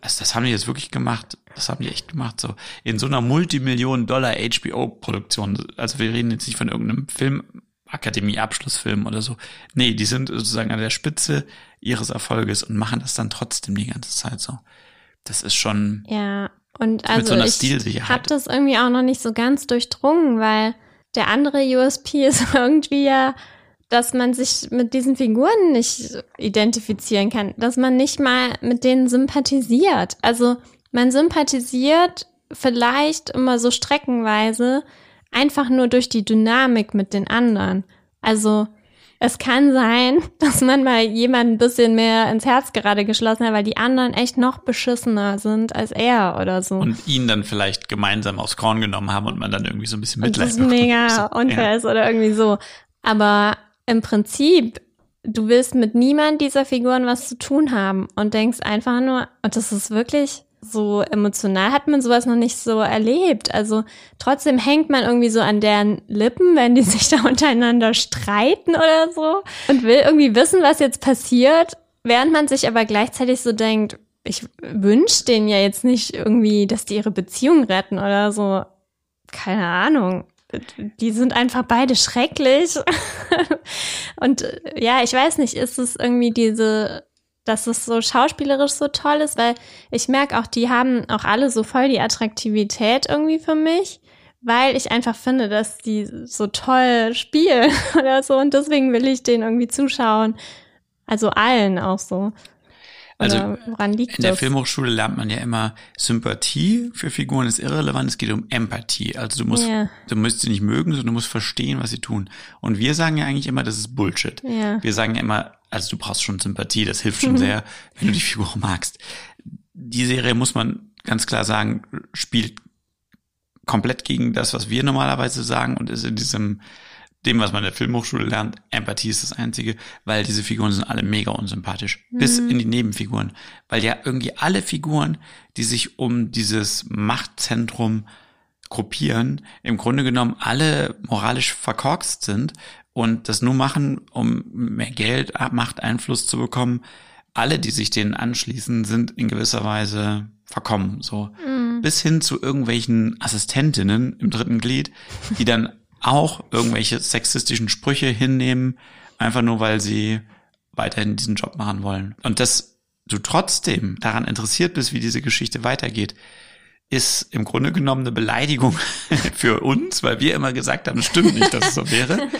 also das haben die jetzt wirklich gemacht. Das haben die echt gemacht. So in so einer Multimillionen-Dollar HBO-Produktion. Also wir reden jetzt nicht von irgendeinem Film, Akademie-Abschlussfilm oder so. Nee, die sind sozusagen an der Spitze ihres Erfolges und machen das dann trotzdem die ganze Zeit so. Das ist schon. Ja, und also so ich habe das irgendwie auch noch nicht so ganz durchdrungen, weil der andere USP ist irgendwie ja, dass man sich mit diesen Figuren nicht identifizieren kann, dass man nicht mal mit denen sympathisiert. Also man sympathisiert vielleicht immer so streckenweise einfach nur durch die Dynamik mit den anderen. Also es kann sein, dass man mal jemanden ein bisschen mehr ins Herz gerade geschlossen hat, weil die anderen echt noch beschissener sind als er oder so. Und ihn dann vielleicht gemeinsam aufs Korn genommen haben und man dann irgendwie so ein bisschen Mitleid und das mega unfair ja. ist oder irgendwie so. Aber im Prinzip, du willst mit niemand dieser Figuren was zu tun haben und denkst einfach nur, und das ist wirklich so emotional hat man sowas noch nicht so erlebt. Also trotzdem hängt man irgendwie so an deren Lippen, wenn die sich da untereinander streiten oder so und will irgendwie wissen, was jetzt passiert, während man sich aber gleichzeitig so denkt, ich wünsche denen ja jetzt nicht irgendwie, dass die ihre Beziehung retten oder so. Keine Ahnung. Die sind einfach beide schrecklich. und ja, ich weiß nicht, ist es irgendwie diese dass es so schauspielerisch so toll ist, weil ich merke auch, die haben auch alle so voll die Attraktivität irgendwie für mich, weil ich einfach finde, dass die so toll spielen oder so und deswegen will ich denen irgendwie zuschauen. Also allen auch so. Also woran liegt in der das? Filmhochschule lernt man ja immer, Sympathie für Figuren ist irrelevant, es geht um Empathie. Also du musst, yeah. du musst sie nicht mögen, sondern du musst verstehen, was sie tun. Und wir sagen ja eigentlich immer, das ist Bullshit. Yeah. Wir sagen ja immer, also du brauchst schon Sympathie, das hilft schon sehr, wenn du die Figur magst. Die Serie, muss man ganz klar sagen, spielt komplett gegen das, was wir normalerweise sagen und ist in diesem dem, was man in der Filmhochschule lernt, Empathie ist das Einzige, weil diese Figuren sind alle mega unsympathisch. Mhm. Bis in die Nebenfiguren. Weil ja irgendwie alle Figuren, die sich um dieses Machtzentrum gruppieren, im Grunde genommen alle moralisch verkorkst sind und das nur machen, um mehr Geld, Macht, Einfluss zu bekommen. Alle, die sich denen anschließen, sind in gewisser Weise verkommen, so. Mhm. Bis hin zu irgendwelchen Assistentinnen im dritten Glied, die dann auch irgendwelche sexistischen Sprüche hinnehmen, einfach nur weil sie weiterhin diesen Job machen wollen. Und dass du trotzdem daran interessiert bist, wie diese Geschichte weitergeht, ist im Grunde genommen eine Beleidigung für uns, weil wir immer gesagt haben, es stimmt nicht, dass es so wäre.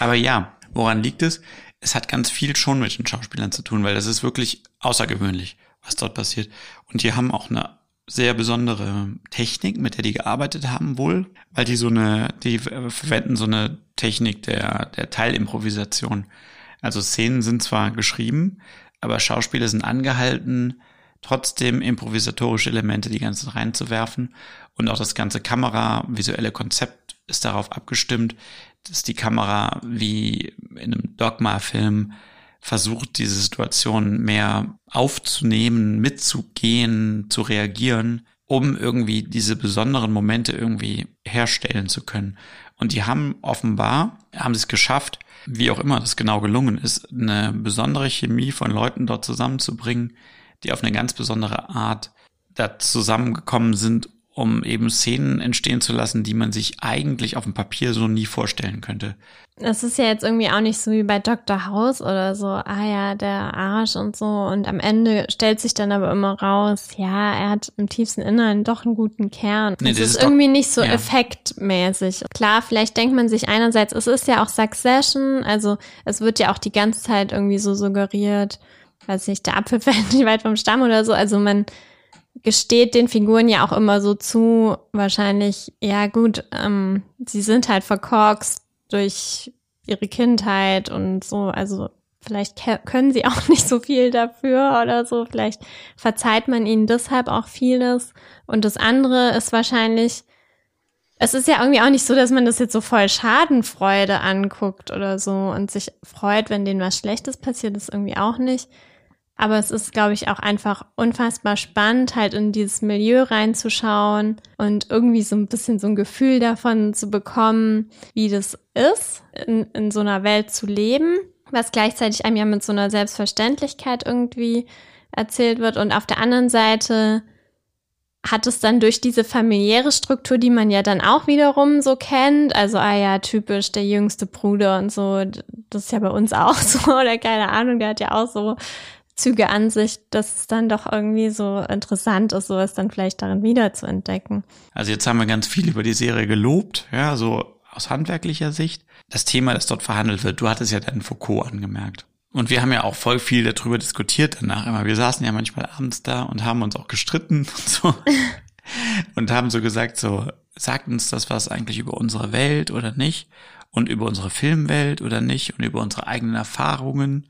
Aber ja, woran liegt es? Es hat ganz viel schon mit den Schauspielern zu tun, weil das ist wirklich außergewöhnlich, was dort passiert. Und die haben auch eine sehr besondere Technik, mit der die gearbeitet haben wohl, weil die so eine, die verwenden so eine Technik der, der Teilimprovisation. Also Szenen sind zwar geschrieben, aber Schauspieler sind angehalten, trotzdem improvisatorische Elemente die ganze reinzuwerfen und auch das ganze Kamera, visuelle Konzept ist darauf abgestimmt, dass die Kamera wie in einem Dogma-Film versucht, diese Situation mehr aufzunehmen, mitzugehen, zu reagieren, um irgendwie diese besonderen Momente irgendwie herstellen zu können. Und die haben offenbar, haben es geschafft, wie auch immer das genau gelungen ist, eine besondere Chemie von Leuten dort zusammenzubringen, die auf eine ganz besondere Art da zusammengekommen sind, um eben Szenen entstehen zu lassen, die man sich eigentlich auf dem Papier so nie vorstellen könnte. Das ist ja jetzt irgendwie auch nicht so wie bei Dr. House oder so, ah ja, der Arsch und so. Und am Ende stellt sich dann aber immer raus, ja, er hat im tiefsten Inneren doch einen guten Kern. Nee, das, das ist, ist irgendwie nicht so ja. effektmäßig. Klar, vielleicht denkt man sich einerseits, es ist ja auch Succession, also es wird ja auch die ganze Zeit irgendwie so suggeriert, weiß nicht, der Apfel fällt nicht weit vom Stamm oder so. Also man gesteht den Figuren ja auch immer so zu, wahrscheinlich, ja gut, ähm, sie sind halt verkorkst durch ihre Kindheit und so, also vielleicht können sie auch nicht so viel dafür oder so, vielleicht verzeiht man ihnen deshalb auch vieles. Und das andere ist wahrscheinlich, es ist ja irgendwie auch nicht so, dass man das jetzt so voll Schadenfreude anguckt oder so und sich freut, wenn denen was Schlechtes passiert, ist irgendwie auch nicht. Aber es ist, glaube ich, auch einfach unfassbar spannend, halt in dieses Milieu reinzuschauen und irgendwie so ein bisschen so ein Gefühl davon zu bekommen, wie das ist, in, in so einer Welt zu leben, was gleichzeitig einem ja mit so einer Selbstverständlichkeit irgendwie erzählt wird. Und auf der anderen Seite hat es dann durch diese familiäre Struktur, die man ja dann auch wiederum so kennt, also ah ja, typisch der jüngste Bruder und so, das ist ja bei uns auch so, oder keine Ahnung, der hat ja auch so Züge an sich, dass es dann doch irgendwie so interessant ist, sowas dann vielleicht darin wieder zu entdecken. Also jetzt haben wir ganz viel über die Serie gelobt, ja, so aus handwerklicher Sicht. Das Thema, das dort verhandelt wird, du hattest ja dann Foucault angemerkt. Und wir haben ja auch voll viel darüber diskutiert danach immer. Wir saßen ja manchmal abends da und haben uns auch gestritten und so. und haben so gesagt, so, sagt uns das was eigentlich über unsere Welt oder nicht? Und über unsere Filmwelt oder nicht? Und über unsere eigenen Erfahrungen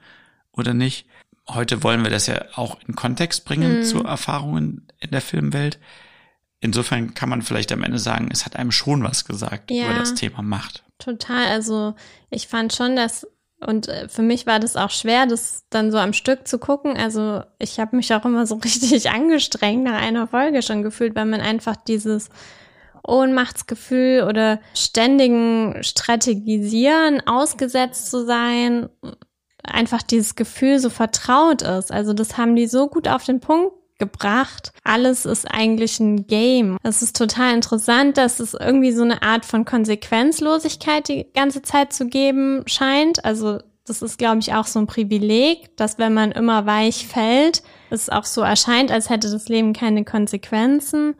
oder nicht? Heute wollen wir das ja auch in Kontext bringen mhm. zu Erfahrungen in der Filmwelt. Insofern kann man vielleicht am Ende sagen, es hat einem schon was gesagt ja, über das Thema Macht. Total. Also ich fand schon, dass und äh, für mich war das auch schwer, das dann so am Stück zu gucken. Also ich habe mich auch immer so richtig angestrengt nach einer Folge schon gefühlt, weil man einfach dieses Ohnmachtsgefühl oder ständigen Strategisieren ausgesetzt zu sein einfach dieses Gefühl so vertraut ist. Also das haben die so gut auf den Punkt gebracht. Alles ist eigentlich ein Game. Es ist total interessant, dass es irgendwie so eine Art von Konsequenzlosigkeit die ganze Zeit zu geben scheint. Also das ist, glaube ich, auch so ein Privileg, dass wenn man immer weich fällt, es auch so erscheint, als hätte das Leben keine Konsequenzen.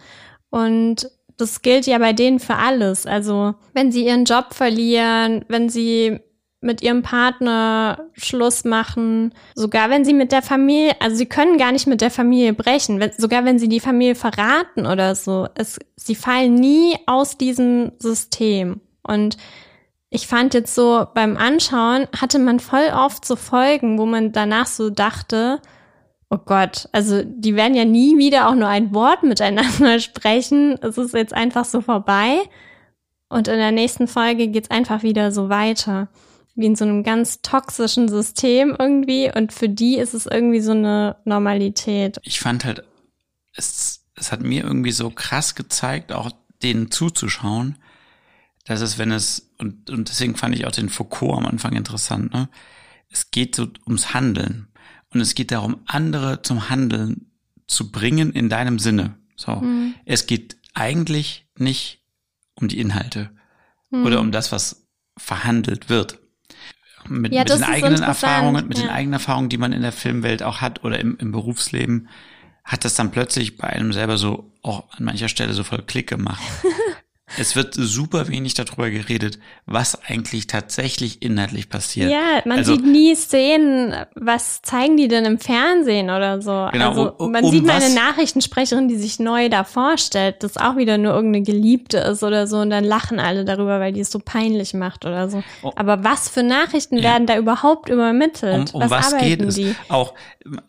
Und das gilt ja bei denen für alles. Also wenn sie ihren Job verlieren, wenn sie mit ihrem Partner Schluss machen, sogar wenn sie mit der Familie, also sie können gar nicht mit der Familie brechen, wenn, sogar wenn sie die Familie verraten oder so, es, sie fallen nie aus diesem System. Und ich fand jetzt so beim Anschauen hatte man voll oft so Folgen, wo man danach so dachte, oh Gott, also die werden ja nie wieder auch nur ein Wort miteinander sprechen. Es ist jetzt einfach so vorbei. Und in der nächsten Folge geht's einfach wieder so weiter wie in so einem ganz toxischen System irgendwie und für die ist es irgendwie so eine Normalität. Ich fand halt, es, es hat mir irgendwie so krass gezeigt, auch denen zuzuschauen, dass es, wenn es, und, und deswegen fand ich auch den Foucault am Anfang interessant, ne? Es geht so ums Handeln. Und es geht darum, andere zum Handeln zu bringen in deinem Sinne. So. Mhm. Es geht eigentlich nicht um die Inhalte mhm. oder um das, was verhandelt wird mit, ja, mit den eigenen Erfahrungen, mit ja. den eigenen Erfahrungen, die man in der Filmwelt auch hat oder im, im Berufsleben, hat das dann plötzlich bei einem selber so auch an mancher Stelle so voll Klick gemacht. Es wird super wenig darüber geredet, was eigentlich tatsächlich inhaltlich passiert. Ja, man also, sieht nie Szenen, was zeigen die denn im Fernsehen oder so. Genau, also um- man um sieht mal was- eine Nachrichtensprecherin, die sich neu da vorstellt, das auch wieder nur irgendeine Geliebte ist oder so und dann lachen alle darüber, weil die es so peinlich macht oder so. Oh. Aber was für Nachrichten werden da überhaupt übermittelt? um was, arbeiten geht es? die? Auch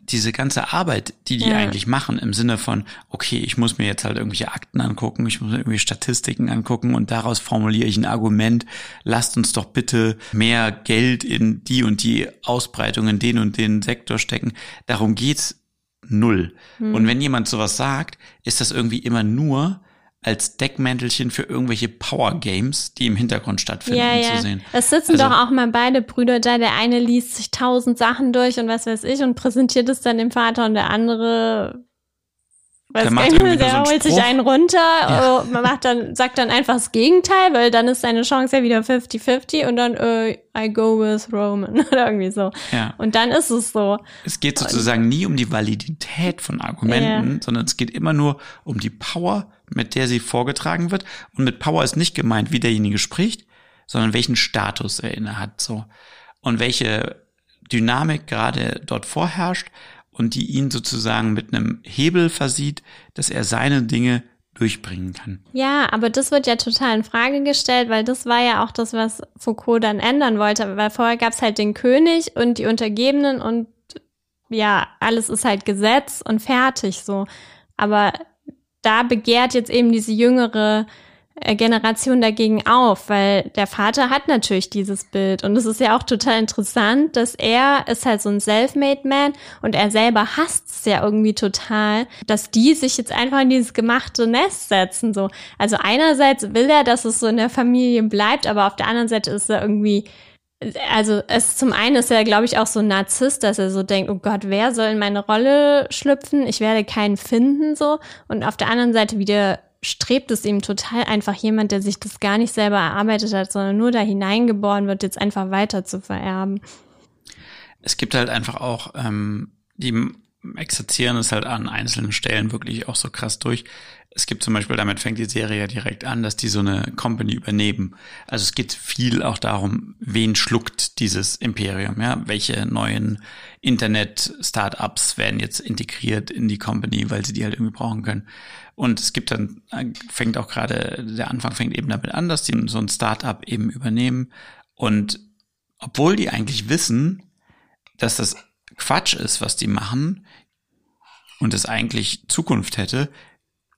diese ganze Arbeit, die die Ja. eigentlich machen, im Sinne von, okay, ich muss mir jetzt halt irgendwelche Akten angucken, ich muss mir irgendwie Statistiken angucken und daraus formuliere ich ein Argument, lasst uns doch bitte mehr Geld in die und die Ausbreitung, in den und den Sektor stecken. Darum geht's null. Hm. Und wenn jemand sowas sagt, ist das irgendwie immer nur als Deckmäntelchen für irgendwelche Power Games, die im Hintergrund stattfinden, Ja, ja. zu sehen. Es sitzen Also- doch auch mal beide Brüder da. Der eine liest sich tausend Sachen durch und was weiß ich und präsentiert es dann dem Vater und der andere weiß Der macht nur der so holt sich einen runter, äh, man macht dann, sagt dann einfach das Gegenteil, weil dann ist seine Chance ja wieder 50-50 und dann, äh, I go with Roman oder irgendwie so. Ja. Und dann ist es so. Es geht sozusagen nie um die Validität von Argumenten, sondern es geht immer nur um die Power, mit der sie vorgetragen wird. Und mit Power ist nicht gemeint, wie derjenige spricht, sondern welchen Status er innehat, so. Und welche Dynamik gerade dort vorherrscht und die ihn sozusagen mit einem Hebel versieht, dass er seine Dinge durchbringen kann. Ja, aber das wird ja total in Frage gestellt, weil das war ja auch das, was Foucault dann ändern wollte, weil vorher gab's halt den König und die Untergebenen und ja, alles ist halt Gesetz und fertig so. Aber da begehrt jetzt eben diese jüngere Generation dagegen auf, weil der Vater hat natürlich dieses Bild und es ist ja auch total interessant, dass er ist halt so ein Selfmade Man und er selber hasst es ja irgendwie total, dass die sich jetzt einfach in dieses gemachte Nest setzen so. Also einerseits will er, dass es so in der Familie bleibt, aber auf der anderen Seite ist er irgendwie also es zum einen ist er, glaube ich, auch so ein Narzisst, dass er so denkt, oh Gott, wer soll in meine Rolle schlüpfen? Ich werde keinen finden so. Und auf der anderen Seite wieder strebt es ihm total einfach jemand, der sich das gar nicht selber erarbeitet hat, sondern nur da hineingeboren wird, jetzt einfach weiter zu vererben. Es gibt halt einfach auch, ähm, die exerzieren es halt an einzelnen Stellen wirklich auch so krass durch. Es gibt zum Beispiel, damit fängt die Serie ja direkt an, dass die so eine Company übernehmen. Also es geht viel auch darum, wen schluckt dieses Imperium, ja? Welche neuen Internet-Startups werden jetzt integriert in die Company, weil sie die halt irgendwie brauchen können. Und es gibt dann, fängt auch gerade, der Anfang fängt eben damit an, dass die so ein Startup eben übernehmen. Und obwohl die eigentlich wissen, dass das Quatsch ist, was die machen und es eigentlich Zukunft hätte,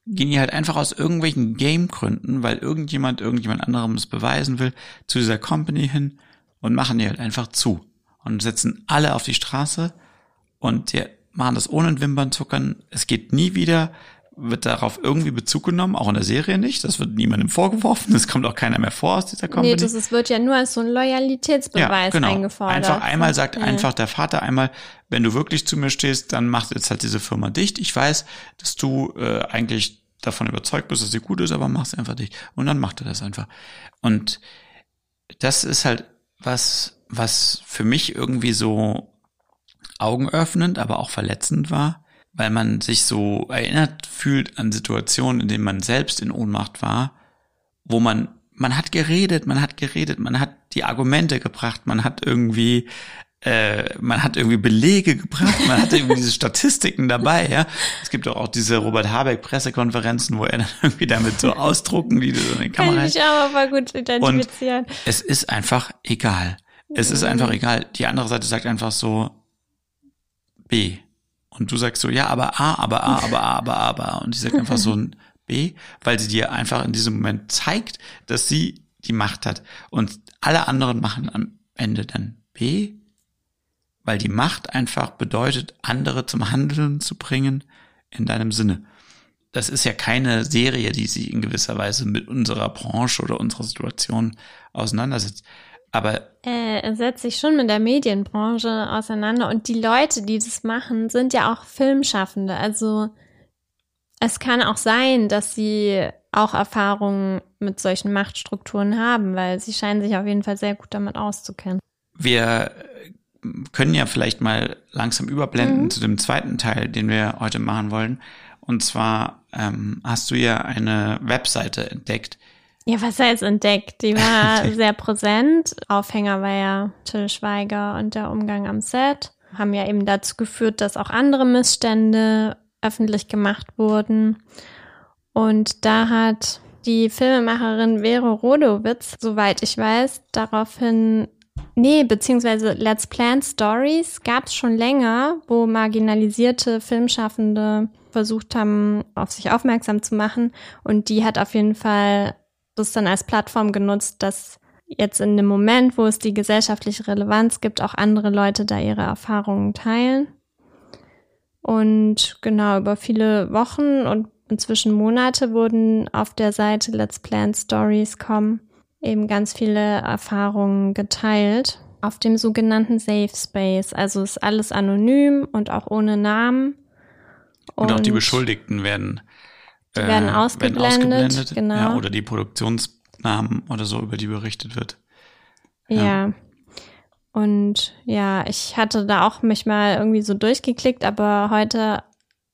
gehen die halt einfach aus irgendwelchen Game-Gründen, weil irgendjemand irgendjemand anderem es beweisen will, zu dieser Company hin und machen die halt einfach zu und setzen alle auf die Straße und die machen das ohne Wimpernzuckern. Es geht nie wieder, wird darauf irgendwie Bezug genommen, auch in der Serie nicht. Das wird niemandem vorgeworfen. Es kommt auch keiner mehr vor aus dieser Company. Nee, das ist, wird ja nur als so ein Loyalitätsbeweis eingefordert. genau. Einfach einmal sagt Ja. einfach der Vater einmal, wenn du wirklich zu mir stehst, dann macht jetzt halt diese Firma dicht. Ich weiß, dass du äh, eigentlich davon überzeugt bist, dass sie gut ist, aber mach sie einfach dicht. Und dann macht er das einfach. Und das ist halt was, was für mich irgendwie so augenöffnend, aber auch verletzend war, weil man sich so erinnert fühlt an Situationen, in denen man selbst in Ohnmacht war, wo man man hat geredet, man hat geredet, man hat die Argumente gebracht, man hat irgendwie äh, man hat irgendwie Belege gebracht, man hat irgendwie diese Statistiken dabei, ja. Es gibt doch auch diese Robert Habeck Pressekonferenzen, wo er dann irgendwie damit so ausdrucken, die so in die Kann Kamera ich mich aber mal gut identifizieren. es ist einfach egal. Es ist einfach egal. Die andere Seite sagt einfach so B. Und du sagst so, ja, aber A, aber A, aber A, aber A, aber A. Und die sagt einfach so ein B, weil sie dir einfach in diesem Moment zeigt, dass sie die Macht hat. Und alle anderen machen am Ende dann B, weil die Macht einfach bedeutet, andere zum Handeln zu bringen in deinem Sinne. Das ist ja keine Serie, die sich in gewisser Weise mit unserer Branche oder unserer Situation auseinandersetzt. Aber Äh, er setzt sich schon mit der Medienbranche auseinander und die Leute, die das machen, sind ja auch Filmschaffende. Also es kann auch sein, dass sie auch Erfahrungen mit solchen Machtstrukturen haben, weil sie scheinen sich auf jeden Fall sehr gut damit auszukennen. wir können ja vielleicht mal langsam überblenden Mhm. zu dem zweiten Teil, den wir heute machen wollen. Und zwar ähm, hast du ja eine Webseite entdeckt. Ja, was heißt entdeckt? Die war sehr präsent. Aufhänger war ja Till Schweiger und der Umgang am Set. Haben ja eben dazu geführt, dass auch andere Missstände öffentlich gemacht wurden. Und da hat die Filmemacherin Vero Rodowitz, soweit ich weiß, daraufhin, nee, beziehungsweise Let's Plan Stories gab es schon länger, wo marginalisierte Filmschaffende versucht haben, auf sich aufmerksam zu machen. Und die hat auf jeden Fall das dann als Plattform genutzt, dass jetzt in dem Moment, wo es die gesellschaftliche Relevanz gibt, auch andere Leute da ihre Erfahrungen teilen. Und genau, über viele Wochen und inzwischen Monate wurden auf der Seite Let's Plan Stories com eben ganz viele Erfahrungen geteilt auf dem sogenannten Safe Space. Also ist alles anonym und auch ohne Namen. Und, auch die Beschuldigten werden, äh, werden ausgeblendet, genau. Ja, oder die Produktionsnamen oder so, über die berichtet wird. Ja. Und ja, ich hatte da auch mich mal irgendwie so durchgeklickt, aber heute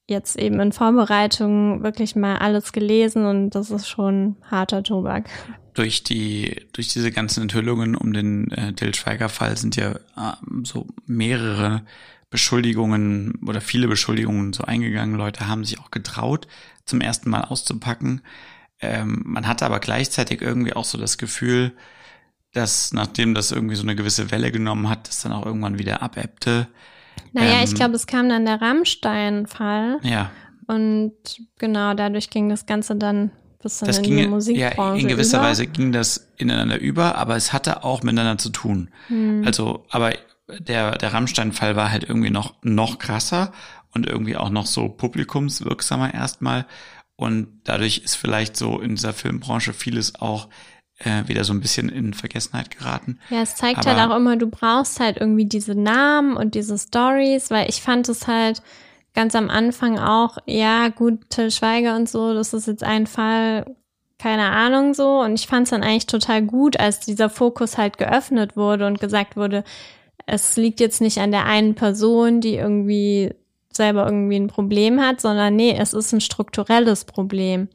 jetzt eben in Vorbereitung wirklich mal alles gelesen und das ist schon harter Tobak. Durch die, durch diese ganzen Enthüllungen um den äh, Till Schweiger-Fall sind ja äh, so mehrere Beschuldigungen oder viele Beschuldigungen so eingegangen. Leute haben sich auch getraut, zum ersten Mal auszupacken. Ähm, man hatte aber gleichzeitig irgendwie auch so das Gefühl, dass nachdem das irgendwie so eine gewisse Welle genommen hat, das dann auch irgendwann wieder abebbte. Naja, Ähm, ich glaube, es kam dann der Rammstein-Fall Ja, und genau, dadurch ging das Ganze dann bisschen das in ging die ja Musikbranche in gewisser über. Weise ging das ineinander über, aber es hatte auch miteinander zu tun. Hm. Also, aber der der Rammstein-Fall war halt irgendwie noch noch krasser und irgendwie auch noch so publikumswirksamer erstmal und dadurch ist vielleicht so in dieser Filmbranche vieles auch äh, wieder so ein bisschen in Vergessenheit geraten. Ja, es zeigt Aber- halt auch immer, du brauchst halt irgendwie diese Namen und diese Stories, weil ich fand es halt ganz am Anfang auch, ja, gut, Till Schweiger und so, das ist jetzt ein Fall, keine Ahnung so. Und ich fand es dann eigentlich total gut, als dieser Fokus halt geöffnet wurde und gesagt wurde, es liegt jetzt nicht an der einen Person, die irgendwie selber irgendwie ein Problem hat, sondern nee, es ist ein strukturelles Problem.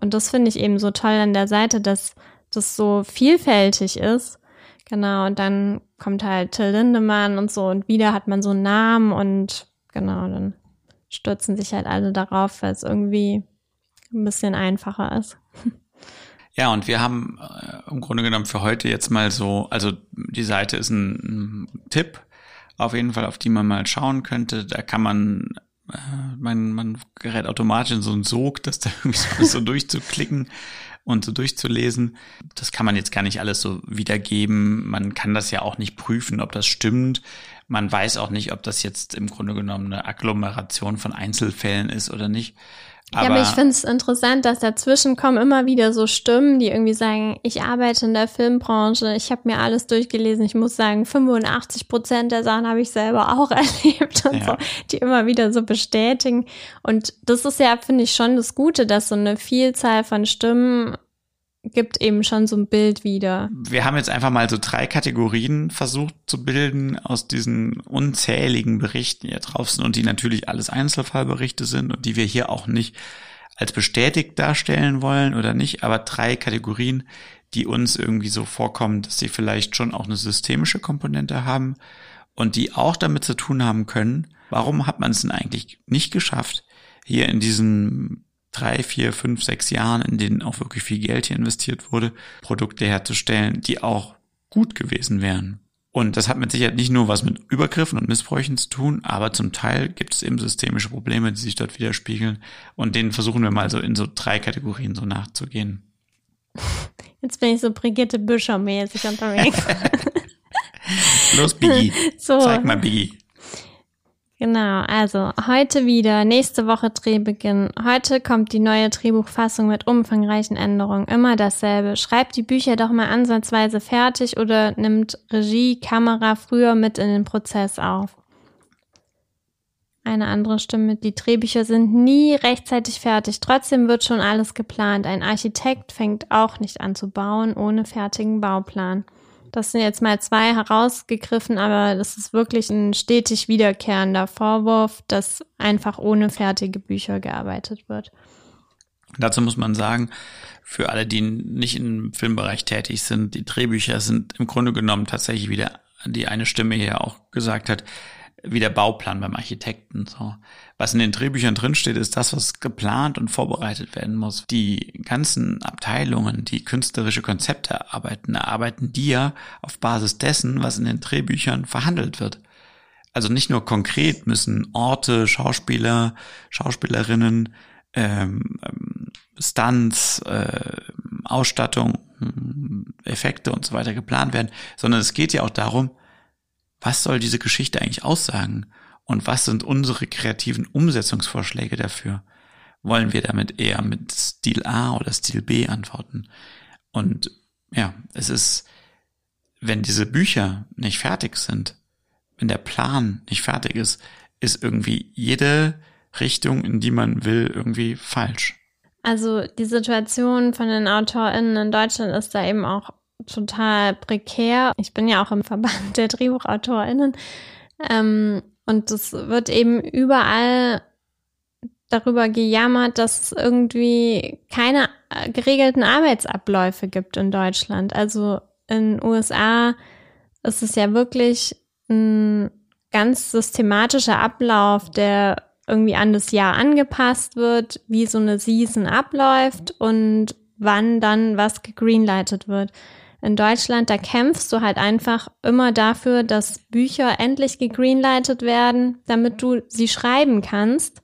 Und das finde ich eben so toll an der Seite, dass das so vielfältig ist. Genau, und dann kommt halt Till Lindemann und so und wieder hat man so einen Namen und genau, dann stürzen sich halt alle darauf, weil es irgendwie ein bisschen einfacher ist. Ja, und wir haben äh, im Grunde genommen für heute jetzt mal so, also die Seite ist ein, ein Tipp, auf jeden Fall, auf die man mal schauen könnte. Da kann man, äh, man, man gerät automatisch in so einen Sog, das da irgendwie so, so durchzuklicken und so durchzulesen. Das kann man jetzt gar nicht alles so wiedergeben. Man kann das ja auch nicht prüfen, ob das stimmt. Man weiß auch nicht, ob das jetzt im Grunde genommen eine Agglomeration von Einzelfällen ist oder nicht. Ja, aber ich finde es interessant, dass dazwischen kommen immer wieder so Stimmen, die irgendwie sagen, ich arbeite in der Filmbranche, ich habe mir alles durchgelesen. Ich muss sagen, 85 Prozent der Sachen habe ich selber auch erlebt und Ja. so, die immer wieder so bestätigen. Und das ist ja, finde ich, schon das Gute, dass so eine Vielzahl von Stimmen gibt eben schon so ein Bild wieder. Wir haben jetzt einfach mal so drei Kategorien versucht zu bilden aus diesen unzähligen Berichten, die hier drauf sind und die natürlich alles Einzelfallberichte sind und die wir hier auch nicht als bestätigt darstellen wollen oder nicht, aber drei Kategorien, die uns irgendwie so vorkommen, dass sie vielleicht schon auch eine systemische Komponente haben und die auch damit zu tun haben können, warum hat man es denn eigentlich nicht geschafft, hier in diesen drei, vier, fünf, sechs Jahren, in denen auch wirklich viel Geld hier investiert wurde, Produkte herzustellen, die auch gut gewesen wären. Und das hat mit Sicherheit nicht nur was mit Übergriffen und Missbräuchen zu tun, aber zum Teil gibt es eben systemische Probleme, die sich dort widerspiegeln. Und denen versuchen wir mal so in so drei Kategorien so nachzugehen. Jetzt bin ich so Brigitte Büscher-mäßig unterwegs. Los, Biggie. So. Zeig mal, Biggie. Genau, also heute wieder, nächste Woche Drehbeginn. Heute kommt die neue Drehbuchfassung mit umfangreichen Änderungen. Immer dasselbe. Schreibt die Bücher doch mal ansatzweise fertig oder nimmt Regie, Kamera früher mit in den Prozess auf. Eine andere Stimme, die Drehbücher sind nie rechtzeitig fertig. Trotzdem wird schon alles geplant. Ein Architekt fängt auch nicht an zu bauen ohne fertigen Bauplan. Das sind jetzt mal zwei herausgegriffen, aber das ist wirklich ein stetig wiederkehrender Vorwurf, dass einfach ohne fertige Bücher gearbeitet wird. Dazu muss man sagen, für alle, die nicht im Filmbereich tätig sind, die Drehbücher sind im Grunde genommen tatsächlich wieder, die eine Stimme hier auch gesagt hat, wie der Bauplan beim Architekten. So. Was in den Drehbüchern drinsteht, ist das, was geplant und vorbereitet werden muss. Die ganzen Abteilungen, die künstlerische Konzepte erarbeiten, erarbeiten die ja auf Basis dessen, was in den Drehbüchern verhandelt wird. Also nicht nur konkret müssen Orte, Schauspieler, Schauspielerinnen, ähm, ähm Stunts, äh, Ausstattung, Effekte und so weiter geplant werden, sondern es geht ja auch darum, was soll diese Geschichte eigentlich aussagen? Und was sind unsere kreativen Umsetzungsvorschläge dafür? Wollen wir damit eher mit Stil A oder Stil B antworten? Und ja, es ist, wenn diese Bücher nicht fertig sind, wenn der Plan nicht fertig ist, ist irgendwie jede Richtung, in die man will, irgendwie falsch. Also die Situation von den AutorInnen in Deutschland ist da eben auch total prekär. Ich bin ja auch im Verband der DrehbuchautorInnen. Ähm, und es wird eben überall darüber gejammert, dass es irgendwie keine äh, geregelten Arbeitsabläufe gibt in Deutschland. Also in USA ist es ja wirklich ein ganz systematischer Ablauf, der irgendwie an das Jahr angepasst wird, wie so eine Season abläuft und wann dann was gegreenlightet wird in Deutschland, da kämpfst du halt einfach immer dafür, dass Bücher endlich gegreenlightet werden, damit du sie schreiben kannst.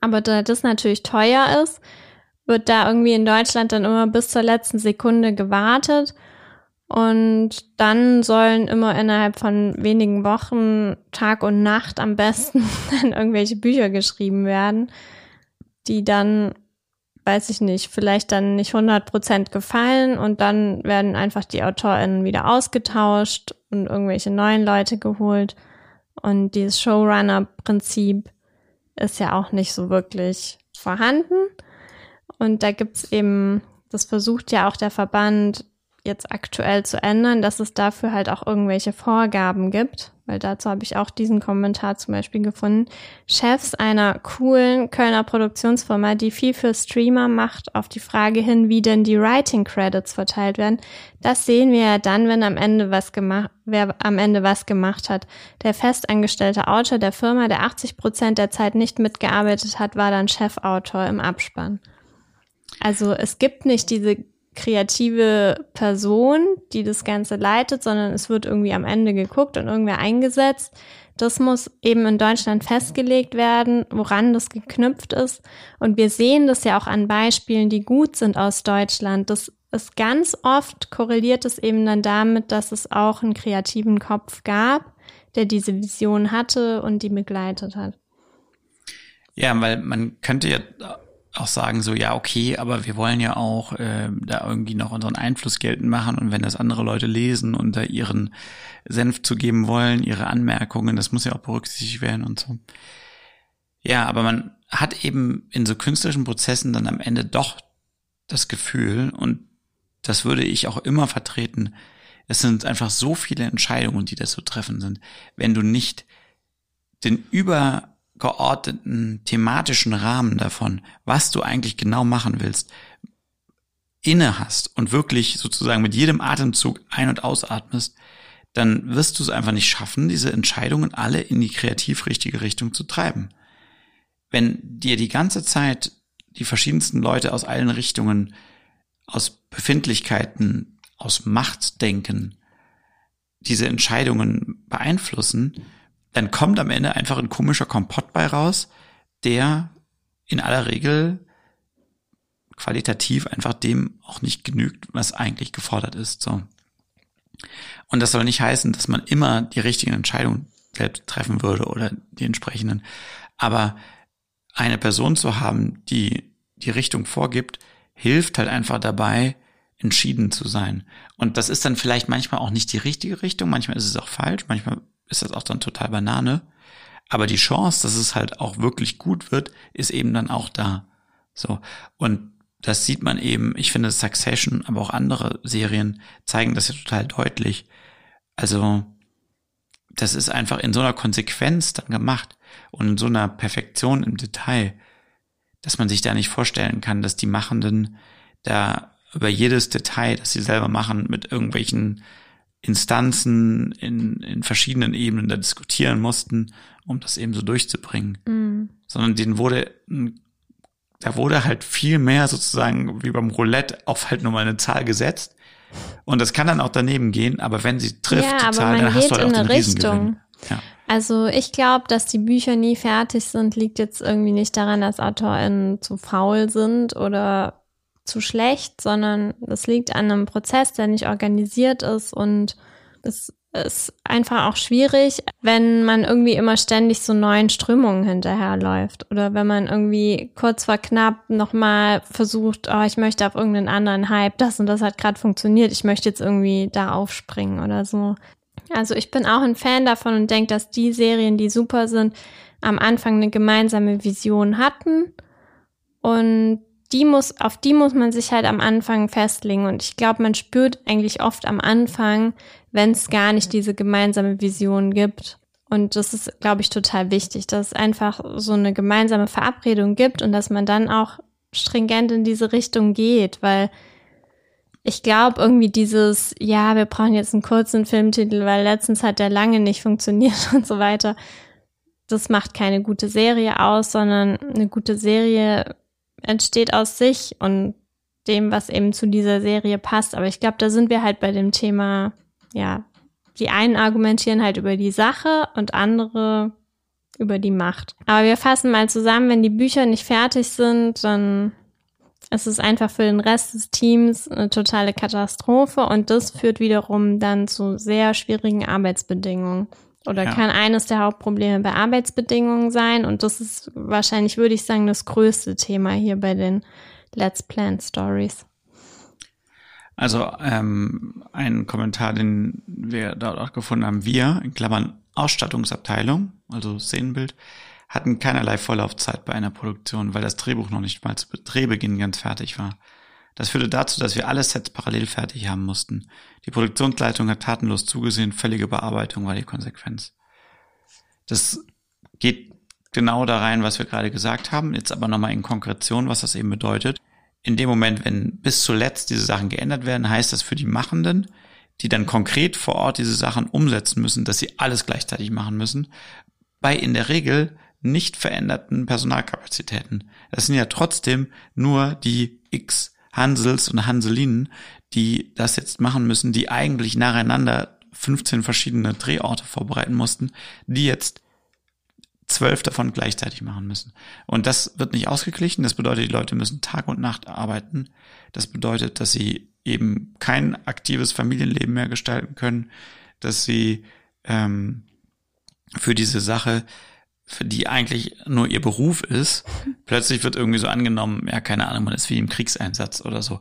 Aber da das natürlich teuer ist, wird da irgendwie in Deutschland dann immer bis zur letzten Sekunde gewartet. Und dann sollen immer innerhalb von wenigen Wochen Tag und Nacht am besten dann irgendwelche Bücher geschrieben werden, die dann weiß ich nicht, vielleicht dann nicht 100 gefallen und dann werden einfach die AutorInnen wieder ausgetauscht und irgendwelche neuen Leute geholt. Und dieses Showrunner-Prinzip ist ja auch nicht so wirklich vorhanden. Und da gibt's eben, das versucht ja auch der Verband jetzt aktuell zu ändern, dass es dafür halt auch irgendwelche Vorgaben gibt, weil dazu habe ich auch diesen Kommentar zum Beispiel gefunden. Chefs einer coolen Kölner Produktionsfirma, die viel für Streamer macht, auf die Frage hin, wie denn die Writing Credits verteilt werden. Das sehen wir ja dann, wenn am Ende was gemacht, wer am Ende was gemacht hat. Der festangestellte Autor der Firma, der 80 Prozent der Zeit nicht mitgearbeitet hat, war dann Chefautor im Abspann. Also es gibt nicht diese kreative Person, die das Ganze leitet, sondern es wird irgendwie am Ende geguckt und irgendwer eingesetzt. Das muss eben in Deutschland festgelegt werden, woran das geknüpft ist. Und wir sehen das ja auch an Beispielen, die gut sind aus Deutschland. Das ist ganz oft korreliert es eben dann damit, dass es auch einen kreativen Kopf gab, der diese Vision hatte und die begleitet hat. Ja, weil man könnte ja auch sagen so, ja, okay, aber wir wollen ja auch äh, da irgendwie noch unseren Einfluss geltend machen und wenn das andere Leute lesen und da ihren Senf zu geben wollen, ihre Anmerkungen, das muss ja auch berücksichtigt werden und so. Ja, aber man hat eben in so künstlerischen Prozessen dann am Ende doch das Gefühl und das würde ich auch immer vertreten, es sind einfach so viele Entscheidungen, die da zu treffen sind. Wenn du nicht den über geordneten thematischen Rahmen davon, was du eigentlich genau machen willst, inne hast und wirklich sozusagen mit jedem Atemzug ein- und ausatmest, dann wirst du es einfach nicht schaffen, diese Entscheidungen alle in die kreativ richtige Richtung zu treiben. Wenn dir die ganze Zeit die verschiedensten Leute aus allen Richtungen, aus Befindlichkeiten, aus Machtdenken, diese Entscheidungen beeinflussen, dann kommt am Ende einfach ein komischer Kompott bei raus, der in aller Regel qualitativ einfach dem auch nicht genügt, was eigentlich gefordert ist. So. Und das soll nicht heißen, dass man immer die richtigen Entscheidungen selbst treffen würde oder die entsprechenden. Aber eine Person zu haben, die die Richtung vorgibt, hilft halt einfach dabei, entschieden zu sein. Und das ist dann vielleicht manchmal auch nicht die richtige Richtung, manchmal ist es auch falsch, manchmal ist das auch dann total Banane. Aber die Chance, dass es halt auch wirklich gut wird, ist eben dann auch da. So. Und das sieht man eben, ich finde Succession, aber auch andere Serien zeigen das ja total deutlich. Also, das ist einfach in so einer Konsequenz dann gemacht und in so einer Perfektion im Detail, dass man sich da nicht vorstellen kann, dass die Machenden da über jedes Detail, das sie selber machen, mit irgendwelchen Instanzen in, in verschiedenen Ebenen da diskutieren mussten, um das eben so durchzubringen. Mhm. Sondern denen wurde, da wurde halt viel mehr sozusagen wie beim Roulette auf halt nur mal eine Zahl gesetzt. Und das kann dann auch daneben gehen, aber wenn sie trifft, ja, die Zahl, dann hast du halt auch den Riesengewinn. Ja. Also ich glaube, dass die Bücher nie fertig sind, liegt jetzt irgendwie nicht daran, dass AutorInnen zu faul sind oder zu schlecht, sondern es liegt an einem Prozess, der nicht organisiert ist und es ist einfach auch schwierig, wenn man irgendwie immer ständig so neuen Strömungen hinterherläuft oder wenn man irgendwie kurz vor knapp nochmal versucht, oh, ich möchte auf irgendeinen anderen Hype, das und das hat gerade funktioniert, ich möchte jetzt irgendwie da aufspringen oder so. Also ich bin auch ein Fan davon und denke, dass die Serien, die super sind, am Anfang eine gemeinsame Vision hatten und die muss, auf die muss man sich halt am Anfang festlegen. Und ich glaube, man spürt eigentlich oft am Anfang, wenn es gar nicht diese gemeinsame Vision gibt. Und das ist, glaube ich, total wichtig, dass es einfach so eine gemeinsame Verabredung gibt und dass man dann auch stringent in diese Richtung geht, weil ich glaube irgendwie dieses, ja, wir brauchen jetzt einen kurzen Filmtitel, weil letztens hat der lange nicht funktioniert und so weiter. Das macht keine gute Serie aus, sondern eine gute Serie entsteht aus sich und dem, was eben zu dieser Serie passt. Aber ich glaube, da sind wir halt bei dem Thema, ja, die einen argumentieren halt über die Sache und andere über die Macht. Aber wir fassen mal zusammen, wenn die Bücher nicht fertig sind, dann ist es einfach für den Rest des Teams eine totale Katastrophe und das führt wiederum dann zu sehr schwierigen Arbeitsbedingungen. Oder ja. kann eines der Hauptprobleme bei Arbeitsbedingungen sein. Und das ist wahrscheinlich, würde ich sagen, das größte Thema hier bei den Let's Plan Stories. Also ähm, ein Kommentar, den wir dort auch gefunden haben. Wir, in Klammern Ausstattungsabteilung, also Szenenbild, hatten keinerlei Vorlaufzeit bei einer Produktion, weil das Drehbuch noch nicht mal zu Drehbeginn ganz fertig war. Das führte dazu, dass wir alle Sets parallel fertig haben mussten. Die Produktionsleitung hat tatenlos zugesehen, völlige Bearbeitung war die Konsequenz. Das geht genau da rein, was wir gerade gesagt haben, jetzt aber nochmal in Konkretion, was das eben bedeutet. In dem Moment, wenn bis zuletzt diese Sachen geändert werden, heißt das für die Machenden, die dann konkret vor Ort diese Sachen umsetzen müssen, dass sie alles gleichzeitig machen müssen, bei in der Regel nicht veränderten Personalkapazitäten. Das sind ja trotzdem nur die X Hansels und Hanselinen, die das jetzt machen müssen, die eigentlich nacheinander 15 verschiedene Drehorte vorbereiten mussten, die jetzt zwölf davon gleichzeitig machen müssen. Und das wird nicht ausgeglichen. Das bedeutet, die Leute müssen Tag und Nacht arbeiten. Das bedeutet, dass sie eben kein aktives Familienleben mehr gestalten können, dass sie ähm, für diese Sache für die eigentlich nur ihr Beruf ist, plötzlich wird irgendwie so angenommen, ja, keine Ahnung, man ist wie im Kriegseinsatz oder so.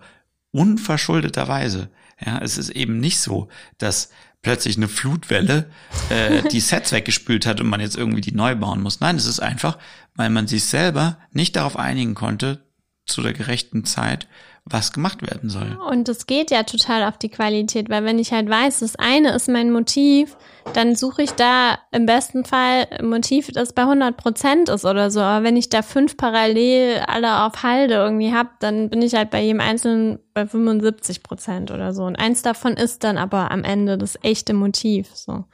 Unverschuldeterweise. Ja, es ist eben nicht so, dass plötzlich eine Flutwelle äh, die Sets weggespült hat und man jetzt irgendwie die neu bauen muss. Nein, es ist einfach, weil man sich selber nicht darauf einigen konnte, zu der gerechten Zeit, was gemacht werden soll. Und es geht ja total auf die Qualität, weil wenn ich halt weiß, das eine ist mein Motiv, dann suche ich da im besten Fall ein Motiv, das bei 100 Prozent ist oder so. Aber wenn ich da fünf parallel alle auf Halde irgendwie hab, dann bin ich halt bei jedem einzelnen bei 75 Prozent oder so. Und eins davon ist dann aber am Ende das echte Motiv, so.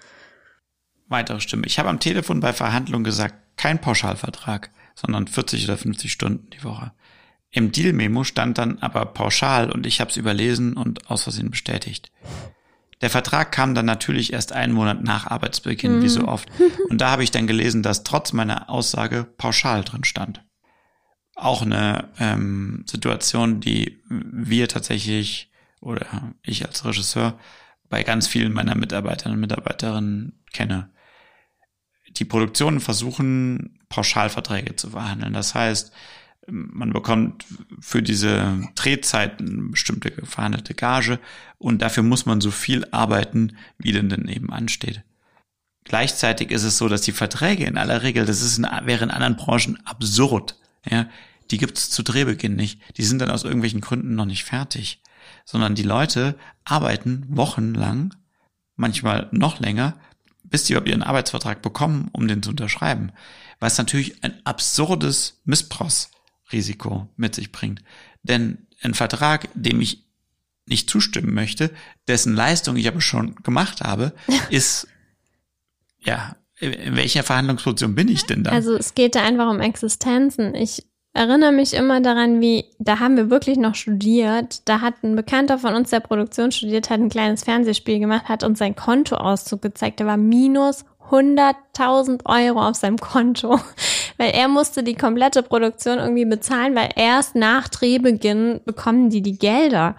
Weitere Stimme. Ich habe am Telefon bei Verhandlungen gesagt, kein Pauschalvertrag, sondern 40 oder 50 Stunden die Woche. Im Deal-Memo stand dann aber pauschal und ich habe es überlesen und aus Versehen bestätigt. Der Vertrag kam dann natürlich erst einen Monat nach Arbeitsbeginn, mhm. wie so mhm. oft. Und da habe ich dann gelesen, dass trotz meiner Aussage pauschal drin stand. Auch eine ähm, Situation, die wir tatsächlich oder ich als Regisseur bei ganz vielen meiner Mitarbeiterinnen und Mitarbeiterinnen kenne. Die Produktionen versuchen, Pauschalverträge zu verhandeln. Das heißt, man bekommt für diese Drehzeiten bestimmte verhandelte Gage und dafür muss man so viel arbeiten, wie denn denn eben ansteht. Gleichzeitig ist es so, dass die Verträge in aller Regel, das ist in, wäre in anderen Branchen absurd, ja, die gibt's zu Drehbeginn nicht. Die sind dann aus irgendwelchen Gründen noch nicht fertig. Sondern die Leute arbeiten wochenlang, manchmal noch länger, bis die überhaupt ihren Arbeitsvertrag bekommen, um den zu unterschreiben. Was natürlich ein absurdes Missbrauchsrisiko mit sich bringt. Denn ein Vertrag, dem ich nicht zustimmen möchte, dessen Leistung ich aber schon gemacht habe, ist, ja, in welcher Verhandlungsposition bin ich denn da? Also es geht da einfach um Existenzen. Ich erinnere mich immer daran, wie, da haben wir wirklich noch studiert. Da hat ein Bekannter von uns, der Produktion studiert hat, ein kleines Fernsehspiel gemacht, hat uns sein Kontoauszug gezeigt. Der war minus 100.000 Euro auf seinem Konto, weil er musste die komplette Produktion irgendwie bezahlen, weil erst nach Drehbeginn bekommen die die Gelder.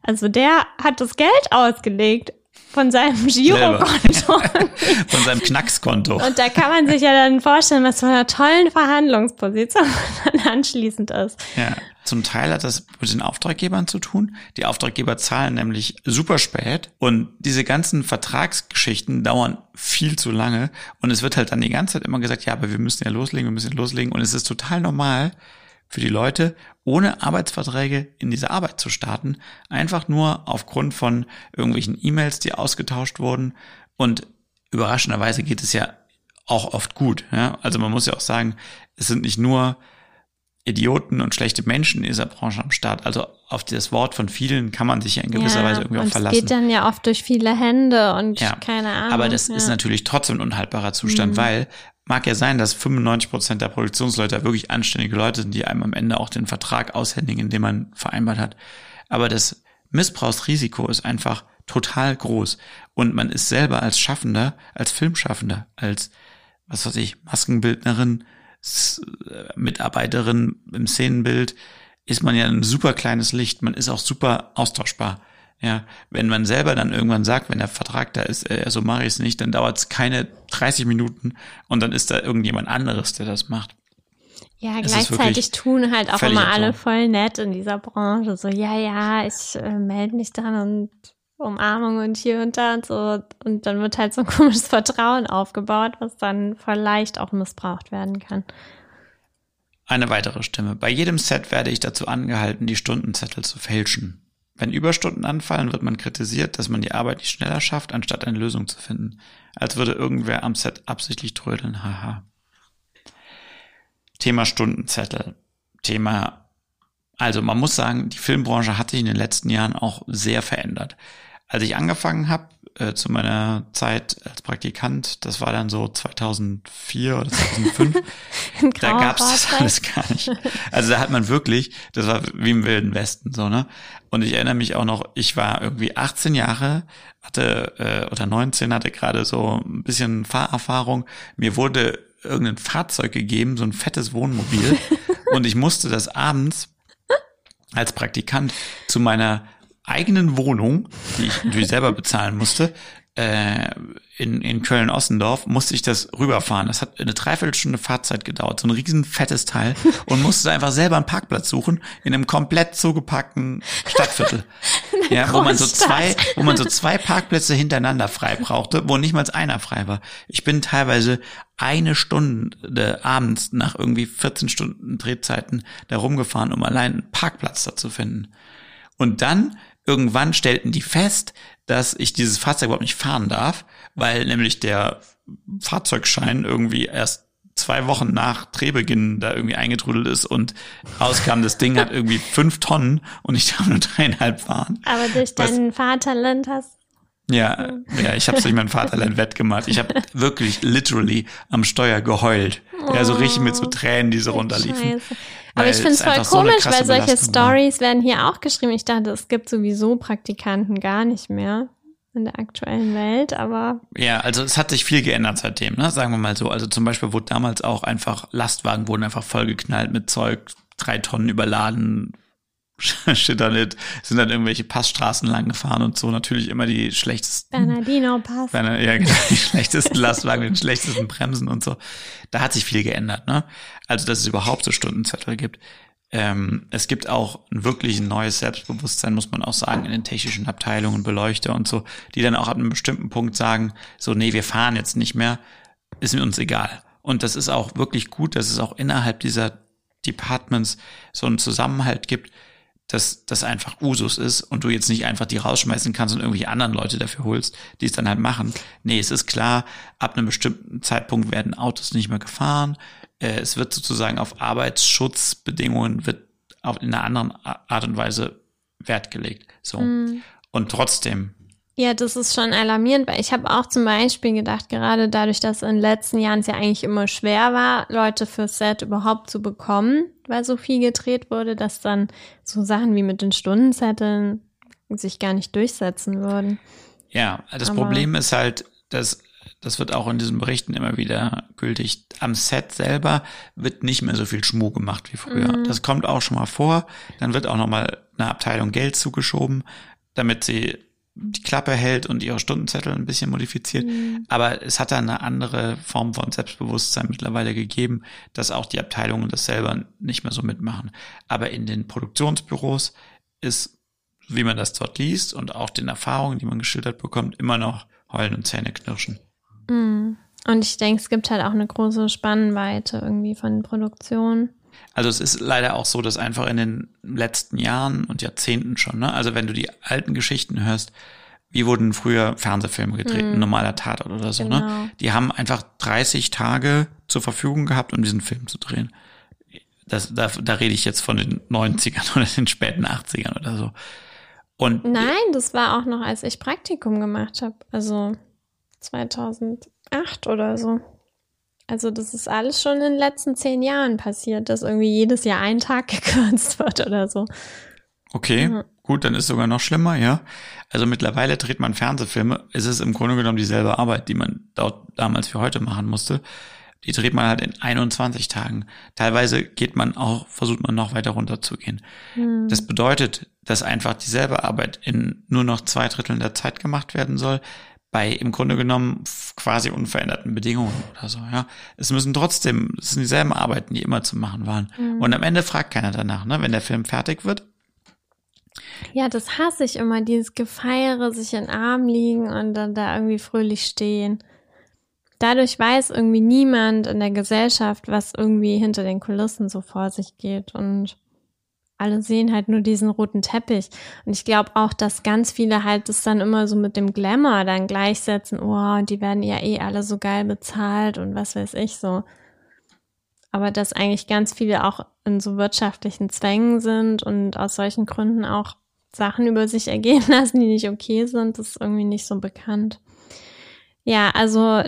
Also der hat das Geld ausgelegt von seinem Girokonto. von seinem Knackskonto. Und da kann man sich ja dann vorstellen, was für eine tollen Verhandlungsposition dann anschließend ist. Ja, zum Teil hat das mit den Auftraggebern zu tun. Die Auftraggeber zahlen nämlich super spät und diese ganzen Vertragsgeschichten dauern viel zu lange und es wird halt dann die ganze Zeit immer gesagt, ja, aber wir müssen ja loslegen, wir müssen ja loslegen und es ist total normal, für die Leute, ohne Arbeitsverträge in diese Arbeit zu starten, einfach nur aufgrund von irgendwelchen E-Mails, die ausgetauscht wurden. Und überraschenderweise geht es ja auch oft gut. Ja? Also man muss ja auch sagen, es sind nicht nur Idioten und schlechte Menschen in dieser Branche am Start. Also auf das Wort von vielen kann man sich ja in gewisser ja, Weise irgendwie auch verlassen. Es geht dann ja oft durch viele Hände und ja, keine Ahnung. Aber das ja. ist natürlich trotzdem ein unhaltbarer Zustand, Mhm. weil mag ja sein, dass 95 Prozent der Produktionsleute wirklich anständige Leute sind, die einem am Ende auch den Vertrag aushändigen, den man vereinbart hat. Aber das Missbrauchsrisiko ist einfach total groß. Und man ist selber als Schaffender, als Filmschaffender, als, was weiß ich, Maskenbildnerin, äh, Mitarbeiterin im Szenenbild, ist man ja ein super kleines Licht. Man ist auch super austauschbar. Ja, wenn man selber dann irgendwann sagt, wenn der Vertrag da ist, äh, so mache ich es nicht, dann dauert es keine 30 Minuten und dann ist da irgendjemand anderes, der das macht. Ja, Es gleichzeitig tun halt auch immer alle voll nett in dieser Branche. So, ja, ja, ich äh, melde mich dann und Umarmung und hier und da und so. Und dann wird halt so ein komisches Vertrauen aufgebaut, was dann voll leicht auch missbraucht werden kann. Eine weitere Stimme. Bei jedem Set werde ich dazu angehalten, die Stundenzettel zu fälschen. Wenn Überstunden anfallen, wird man kritisiert, dass man die Arbeit nicht schneller schafft, anstatt eine Lösung zu finden. Als würde irgendwer am Set absichtlich trödeln. Haha. Thema Stundenzettel. Thema, also man muss sagen, die Filmbranche hat sich in den letzten Jahren auch sehr verändert. Als ich angefangen habe, äh, zu meiner Zeit als Praktikant, das war dann so 2004 oder 2005, da gab's das alles gar nicht. Also da hat man wirklich, das war wie im Wilden Westen so, ne? Und ich erinnere mich auch noch, ich war irgendwie 18 Jahre, hatte äh, oder 19, hatte gerade so ein bisschen Fahrerfahrung. Mir wurde irgendein Fahrzeug gegeben, so ein fettes Wohnmobil, und ich musste das abends als Praktikant zu meiner eigenen Wohnung, die ich natürlich selber bezahlen musste, äh, in, in Köln-Ossendorf, musste ich das rüberfahren. Das hat eine Dreiviertelstunde Fahrzeit gedauert, so ein riesen fettes Teil und musste einfach selber einen Parkplatz suchen in einem komplett zugepackten Stadtviertel. ja, wo man so zwei, wo man so zwei Parkplätze hintereinander frei brauchte, wo nicht mal einer frei war. Ich bin teilweise eine Stunde abends nach irgendwie 14 Stunden Drehzeiten da rumgefahren, um allein einen Parkplatz da zu finden. Und dann irgendwann stellten die fest, dass ich dieses Fahrzeug überhaupt nicht fahren darf, weil nämlich der Fahrzeugschein irgendwie erst zwei Wochen nach Drehbeginn da irgendwie eingetrudelt ist und rauskam, das Ding hat irgendwie fünf Tonnen und ich darf nur dreieinhalb fahren. Aber durch Was- dein Vaterland hast Ja, ja, ich habe durch mein Vaterland wettgemacht. Ich habe wirklich literally am Steuer geheult. Ja, so richtig mit so Tränen, die so runterliefen. Aber ich finde es es voll so komisch, krasse weil solche. Stories werden hier auch geschrieben. Ich dachte, es gibt sowieso Praktikanten gar nicht mehr in der aktuellen Welt, aber Ja, also es hat sich viel geändert seitdem, ne? sagen wir mal so. Also zum Beispiel wurde damals auch einfach, Lastwagen wurden einfach vollgeknallt mit Zeug, drei Tonnen überladen, shit on it, sind dann irgendwelche Passstraßen lang gefahren und so. Natürlich immer die schlechtesten Bernardino passt. Wenn, ja, genau, die schlechtesten Lastwagen mit den schlechtesten Bremsen und so. Da hat sich viel geändert, ne? Also, dass es überhaupt so Stundenzettel gibt. Ähm, es gibt auch ein wirklich neues Selbstbewusstsein, muss man auch sagen, in den technischen Abteilungen, Beleuchter und so, die dann auch ab einem bestimmten Punkt sagen, so, nee, wir fahren jetzt nicht mehr, ist mir uns egal. Und das ist auch wirklich gut, dass es auch innerhalb dieser Departments so einen Zusammenhalt gibt, dass das einfach Usus ist und du jetzt nicht einfach die rausschmeißen kannst und irgendwie anderen Leute dafür holst, die es dann halt machen. Nee, es ist klar, ab einem bestimmten Zeitpunkt werden Autos nicht mehr gefahren. Äh, es wird sozusagen auf Arbeitsschutzbedingungen wird auf in einer anderen Art und Weise Wert gelegt. So. Mhm. Und trotzdem Ja, das ist schon alarmierend, weil ich habe auch zum Beispiel gedacht, gerade dadurch, dass in den letzten Jahren es ja eigentlich immer schwer war, Leute fürs Set überhaupt zu bekommen, weil so viel gedreht wurde, dass dann so Sachen wie mit den Stundenzetteln sich gar nicht durchsetzen würden. Ja, das Aber- Problem ist halt, dass das wird auch in diesen Berichten immer wieder gültig. Am Set selber wird nicht mehr so viel Schmuh gemacht wie früher. Mhm. Das kommt auch schon mal vor. Dann wird auch noch mal eine Abteilung Geld zugeschoben, damit sie die Klappe hält und ihre Stundenzettel ein bisschen modifiziert. Mhm. Aber es hat da eine andere Form von Selbstbewusstsein mittlerweile gegeben, dass auch die Abteilungen das selber nicht mehr so mitmachen. Aber in den Produktionsbüros ist, wie man das dort liest und auch den Erfahrungen, die man geschildert bekommt, immer noch Heulen und Zähne knirschen. Mhm. Und ich denke, es gibt halt auch eine große Spannweite irgendwie von Produktion. Also es ist leider auch so, dass einfach in den letzten Jahren und Jahrzehnten schon, ne, also wenn du die alten Geschichten hörst, wie wurden früher Fernsehfilme gedreht, Mhm. ein normaler Tatort oder so, Genau. ne? Die haben einfach 30 Tage zur Verfügung gehabt, um diesen Film zu drehen. Das, da, da rede ich jetzt von den 90ern oder den späten 80ern oder so. Und Nein, das war auch noch, als ich Praktikum gemacht habe. Also 2008 oder so. Also das ist alles schon in den letzten zehn Jahren passiert, dass irgendwie jedes Jahr ein Tag gekürzt wird oder so. Okay, Mhm. gut, dann ist sogar noch schlimmer, ja. Also mittlerweile dreht man Fernsehfilme. Es ist im Grunde genommen dieselbe Arbeit, die man dort damals für heute machen musste. Die dreht man halt in 21 Tagen. Teilweise geht man auch, versucht man noch weiter runterzugehen. Hm. Das bedeutet, dass einfach dieselbe Arbeit in nur noch zwei Dritteln der Zeit gemacht werden soll, bei im Grunde genommen quasi unveränderten Bedingungen oder so, ja. Es müssen trotzdem, es sind dieselben Arbeiten, die immer zu machen waren. Mhm. Und am Ende fragt keiner danach, ne? Wenn der Film fertig wird, Ja, das hasse ich immer, dieses Gefeiere, sich in den Arm liegen und dann da irgendwie fröhlich stehen. Dadurch weiß irgendwie niemand in der Gesellschaft, was irgendwie hinter den Kulissen so vor sich geht und alle sehen halt nur diesen roten Teppich. Und ich glaube auch, dass ganz viele halt das dann immer so mit dem Glamour dann gleichsetzen. Oh, die werden ja eh alle so geil bezahlt und was weiß ich so. Aber dass eigentlich ganz viele auch in so wirtschaftlichen Zwängen sind und aus solchen Gründen auch Sachen über sich ergehen lassen, die nicht okay sind, das ist irgendwie nicht so bekannt. Ja, also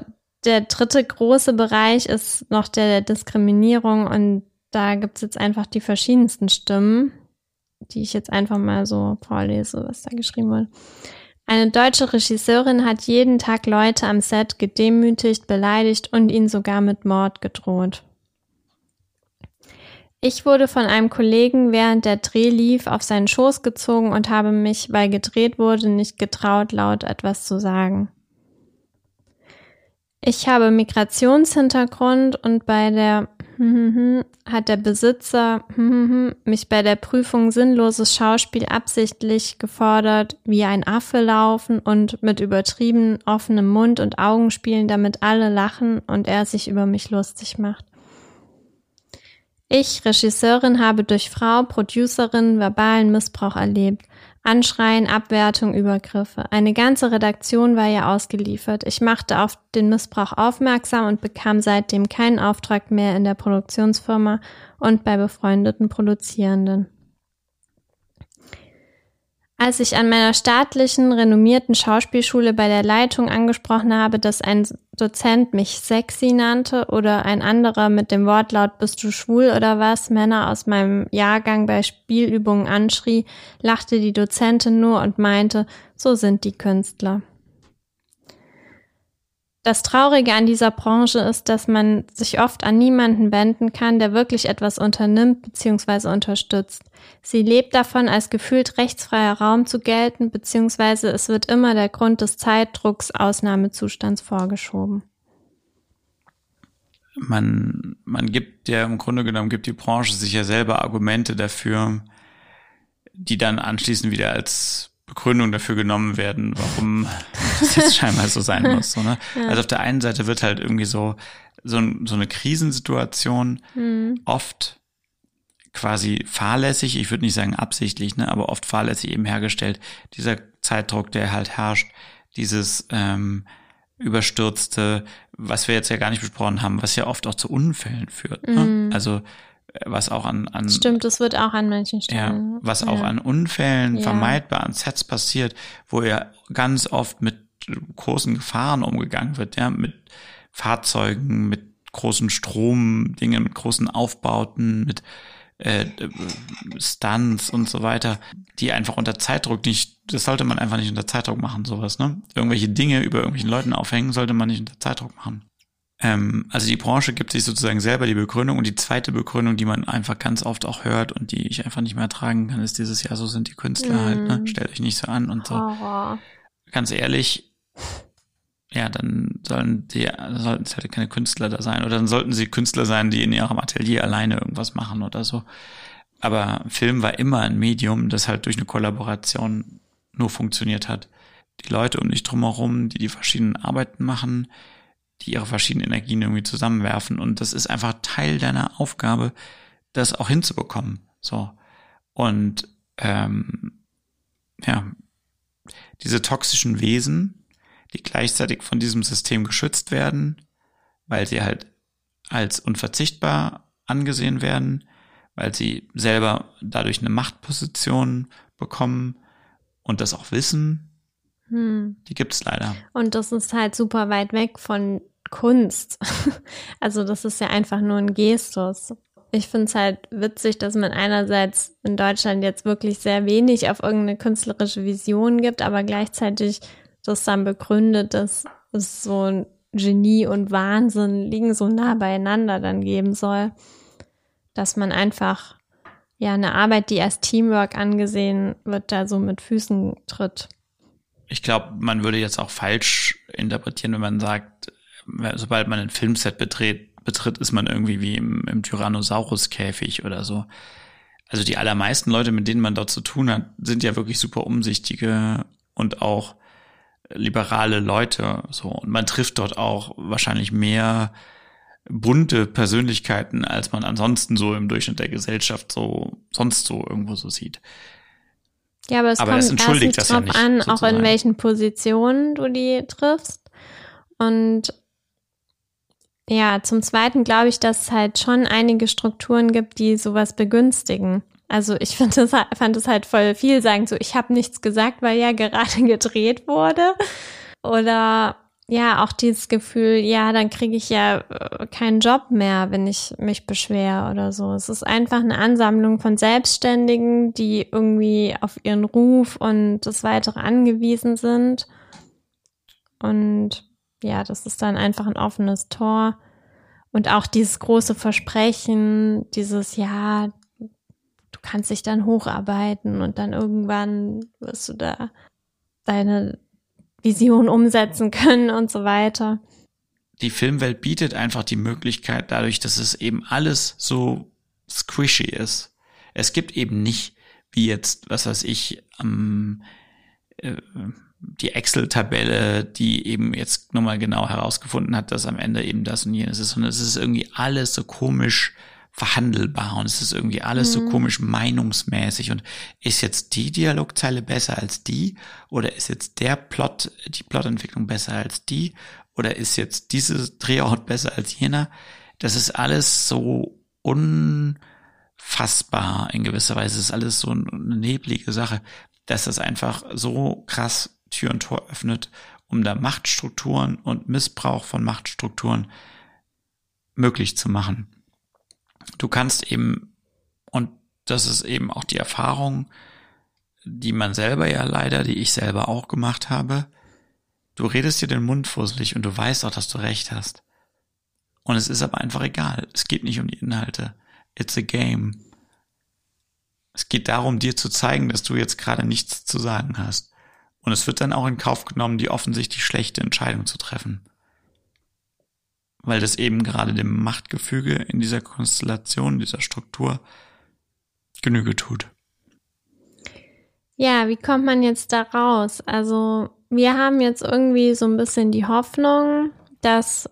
der dritte große Bereich ist noch der der Diskriminierung und da gibt's jetzt einfach die verschiedensten Stimmen, die ich jetzt einfach mal so vorlese, was da geschrieben wurde. Eine deutsche Regisseurin hat jeden Tag Leute am Set gedemütigt, beleidigt und ihnen sogar mit Mord gedroht. Ich wurde von einem Kollegen während der Dreh lief auf seinen Schoß gezogen und habe mich, weil gedreht wurde, nicht getraut, laut etwas zu sagen. Ich habe Migrationshintergrund und bei der hat der Besitzer mich bei der Prüfung sinnloses Schauspiel absichtlich gefordert, wie ein Affe laufen und mit übertrieben offenem Mund und Augen spielen, damit alle lachen und er sich über mich lustig macht. Ich, Regisseurin, habe durch Frau, Producerin, verbalen Missbrauch erlebt. Anschreien, Abwertung, Übergriffe. Eine ganze Redaktion war ja ausgeliefert. Ich machte auf den Missbrauch aufmerksam und bekam seitdem keinen Auftrag mehr in der Produktionsfirma und bei befreundeten Produzierenden. Als ich an meiner staatlichen, renommierten Schauspielschule bei der Leitung angesprochen habe, dass ein Dozent mich sexy nannte oder ein anderer mit dem Wortlaut bist du schwul oder was Männer aus meinem Jahrgang bei Spielübungen anschrie, lachte die Dozentin nur und meinte, so sind die Künstler. Das Traurige an dieser Branche ist, dass man sich oft an niemanden wenden kann, der wirklich etwas unternimmt bzw. unterstützt. Sie lebt davon, als gefühlt rechtsfreier Raum zu gelten, beziehungsweise es wird immer der Grund des Zeitdrucks Ausnahmezustands vorgeschoben. man, man gibt ja im Grunde genommen, gibt die Branche sich ja selber Argumente dafür, die dann anschließend wieder als Begründung dafür genommen werden, warum das jetzt scheinbar so sein muss. So, ne? Ja. Also auf der einen Seite wird halt irgendwie so, so, so eine Krisensituation Mhm. oft quasi fahrlässig, ich würde nicht sagen absichtlich, ne, aber oft fahrlässig eben hergestellt. Dieser Zeitdruck, der halt herrscht, dieses ähm, überstürzte, was wir jetzt ja gar nicht besprochen haben, was ja oft auch zu Unfällen führt. Ne? Mhm. Also was auch an, an Stimmt, das wird auch an manchen ja, Stellen. was auch an Unfällen Ja. vermeidbar an Sets passiert, wo ja ganz oft mit großen Gefahren umgegangen wird, ja, mit Fahrzeugen, mit großen Stromdingen, mit großen Aufbauten, mit äh, Stunts und so weiter, die einfach unter Zeitdruck nicht, das sollte man einfach nicht unter Zeitdruck machen, sowas, ne? Irgendwelche Dinge über irgendwelchen Leuten aufhängen, sollte man nicht unter Zeitdruck machen. Ähm, also die Branche gibt sich sozusagen selber die Begründung und die zweite Begründung, die man einfach ganz oft auch hört und die ich einfach nicht mehr ertragen kann, ist dieses Jahr, so sind die Künstler Mhm. halt, ne? Stellt euch nicht so an und so. Horror. Ganz ehrlich, ja, dann sollen die, sollten es halt keine Künstler da sein. Oder dann sollten sie Künstler sein, die in ihrem Atelier alleine irgendwas machen oder so. Aber Film war immer ein Medium, das halt durch eine Kollaboration nur funktioniert hat. Die Leute um dich drumherum, die die verschiedenen Arbeiten machen, die ihre verschiedenen Energien irgendwie zusammenwerfen. Und das ist einfach Teil deiner Aufgabe, das auch hinzubekommen. So. Und ähm, ja, diese toxischen Wesen, die gleichzeitig von diesem System geschützt werden, weil sie halt als unverzichtbar angesehen werden, weil sie selber dadurch eine Machtposition bekommen und das auch wissen, Hm. die gibt's leider. Und das ist halt super weit weg von Kunst. Also das ist ja einfach nur ein Gestus. Ich finde es halt witzig, dass man einerseits in Deutschland jetzt wirklich sehr wenig auf irgendeine künstlerische Vision gibt, aber gleichzeitig das dann begründet, dass es so ein Genie und Wahnsinn liegen so nah beieinander dann geben soll, dass man einfach ja eine Arbeit, die als Teamwork angesehen wird, da so mit Füßen tritt. Ich glaube, man würde jetzt auch falsch interpretieren, wenn man sagt, sobald man ein Filmset betritt, betritt ist man irgendwie wie im, im Tyrannosaurus-Käfig oder so. Also die allermeisten Leute, mit denen man dort zu tun hat, sind ja wirklich super umsichtige und auch liberale Leute. So und man trifft dort auch wahrscheinlich mehr bunte Persönlichkeiten, als man ansonsten so im Durchschnitt der Gesellschaft so sonst so irgendwo so sieht. Ja, aber es Aber kommt erstens das ja drauf nicht, an, auch sozusagen. in welchen Positionen du die triffst. Und ja, zum Zweiten glaube ich, dass es halt schon einige Strukturen gibt, die sowas begünstigen. Also ich find das, fand es halt voll viel sagen, so ich habe nichts gesagt, weil ja gerade gedreht wurde. Oder ja, auch dieses Gefühl, ja, dann kriege ich ja äh, keinen Job mehr, wenn ich mich beschwere oder so. Es ist einfach eine Ansammlung von Selbstständigen, die irgendwie auf ihren Ruf und das Weitere angewiesen sind. Und ja, das ist dann einfach ein offenes Tor. Und auch dieses große Versprechen, dieses, ja, du kannst dich dann hocharbeiten und dann irgendwann wirst du da deine Vision umsetzen können und so weiter. die Filmwelt bietet einfach die Möglichkeit, dadurch, dass es eben alles so squishy ist. Es gibt eben nicht, wie jetzt, was weiß ich, ähm, äh, die Excel-Tabelle, die eben jetzt nochmal genau herausgefunden hat, dass am Ende eben das und jenes ist, sondern es ist irgendwie alles so komisch verhandelbar und es ist irgendwie alles so Mhm. komisch meinungsmäßig und ist jetzt die Dialogzeile besser als die oder ist jetzt der Plot, die Plotentwicklung besser als die oder ist jetzt dieses Drehort besser als jener? Das ist alles so unfassbar in gewisser Weise. Es ist alles so eine neblige Sache, dass das einfach so krass Tür und Tor öffnet, um da Machtstrukturen und Missbrauch von Machtstrukturen möglich zu machen. Du kannst eben, und das ist eben auch die Erfahrung, die man selber ja leider, die ich selber auch gemacht habe, du redest dir den Mund fusselig und du weißt auch, dass du recht hast. Und es ist aber einfach egal. Es geht nicht um die Inhalte. It's a game. Es geht darum, dir zu zeigen, dass du jetzt gerade nichts zu sagen hast. Und es wird dann auch in Kauf genommen, die offensichtlich schlechte Entscheidung zu treffen. Weil das eben gerade dem Machtgefüge in dieser Konstellation, dieser Struktur Genüge tut. Ja, wie kommt man jetzt da raus? Also wir haben jetzt irgendwie so ein bisschen die Hoffnung, dass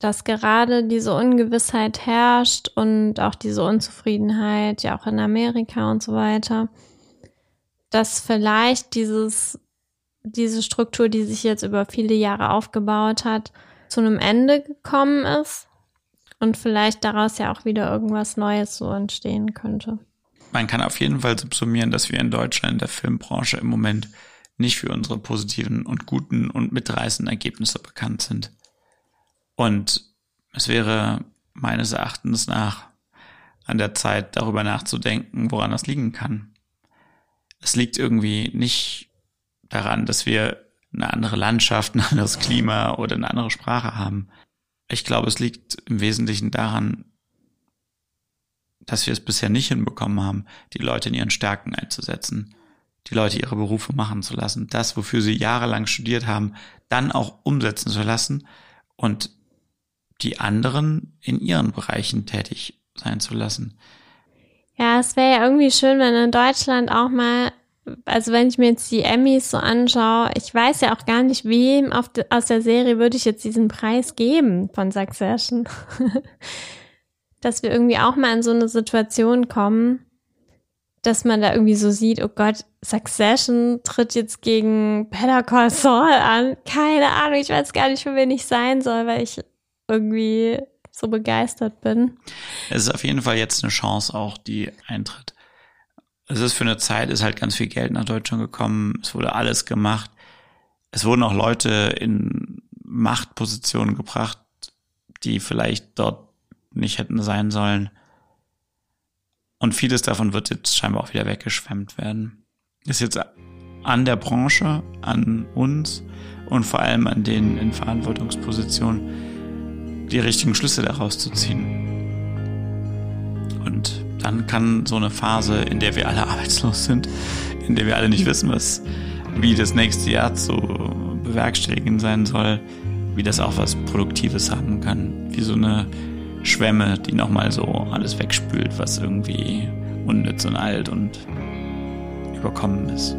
dass gerade diese Ungewissheit herrscht und auch diese Unzufriedenheit, ja auch in Amerika und so weiter, dass vielleicht dieses, diese Struktur, die sich jetzt über viele Jahre aufgebaut hat, zu einem Ende gekommen ist und vielleicht daraus ja auch wieder irgendwas Neues so entstehen könnte. Man kann auf jeden Fall subsumieren, dass wir in Deutschland in der Filmbranche im Moment nicht für unsere positiven und guten und mitreißenden Ergebnisse bekannt sind. Und es wäre meines Erachtens nach an der Zeit, darüber nachzudenken, woran das liegen kann. Es liegt irgendwie nicht daran, dass wir eine andere Landschaft, ein anderes Klima oder eine andere Sprache haben. Ich glaube, es liegt im Wesentlichen daran, dass wir es bisher nicht hinbekommen haben, die Leute in ihren Stärken einzusetzen, die Leute ihre Berufe machen zu lassen, das, wofür sie jahrelang studiert haben, dann auch umsetzen zu lassen und die anderen in ihren Bereichen tätig sein zu lassen. Ja, es wäre ja irgendwie schön, wenn in Deutschland auch mal, also wenn ich mir jetzt die Emmys so anschaue, ich weiß ja auch gar nicht, wem de, aus der Serie würde ich jetzt diesen Preis geben von Succession. Dass wir irgendwie auch mal in so eine Situation kommen, dass man da irgendwie so sieht, oh Gott, Succession tritt jetzt gegen Better Call Saul an. Keine Ahnung, ich weiß gar nicht, für wen ich sein soll, weil ich irgendwie so begeistert bin. Es ist auf jeden Fall jetzt eine Chance auch, die eintritt. Es ist für eine Zeit, ist halt ganz viel Geld nach Deutschland gekommen. Es wurde alles gemacht. Es wurden auch Leute in Machtpositionen gebracht, die vielleicht dort nicht hätten sein sollen. Und vieles davon wird jetzt scheinbar auch wieder weggeschwemmt werden. Ist jetzt an der Branche, an uns und vor allem an denen in Verantwortungspositionen, die richtigen Schlüsse daraus zu ziehen. Und dann kann so eine Phase, in der wir alle arbeitslos sind, in der wir alle nicht wissen, was, wie das nächste Jahr zu bewerkstelligen sein soll, wie das auch was Produktives haben kann, wie so eine Schwemme, die nochmal so alles wegspült, was irgendwie unnütz und alt und überkommen ist.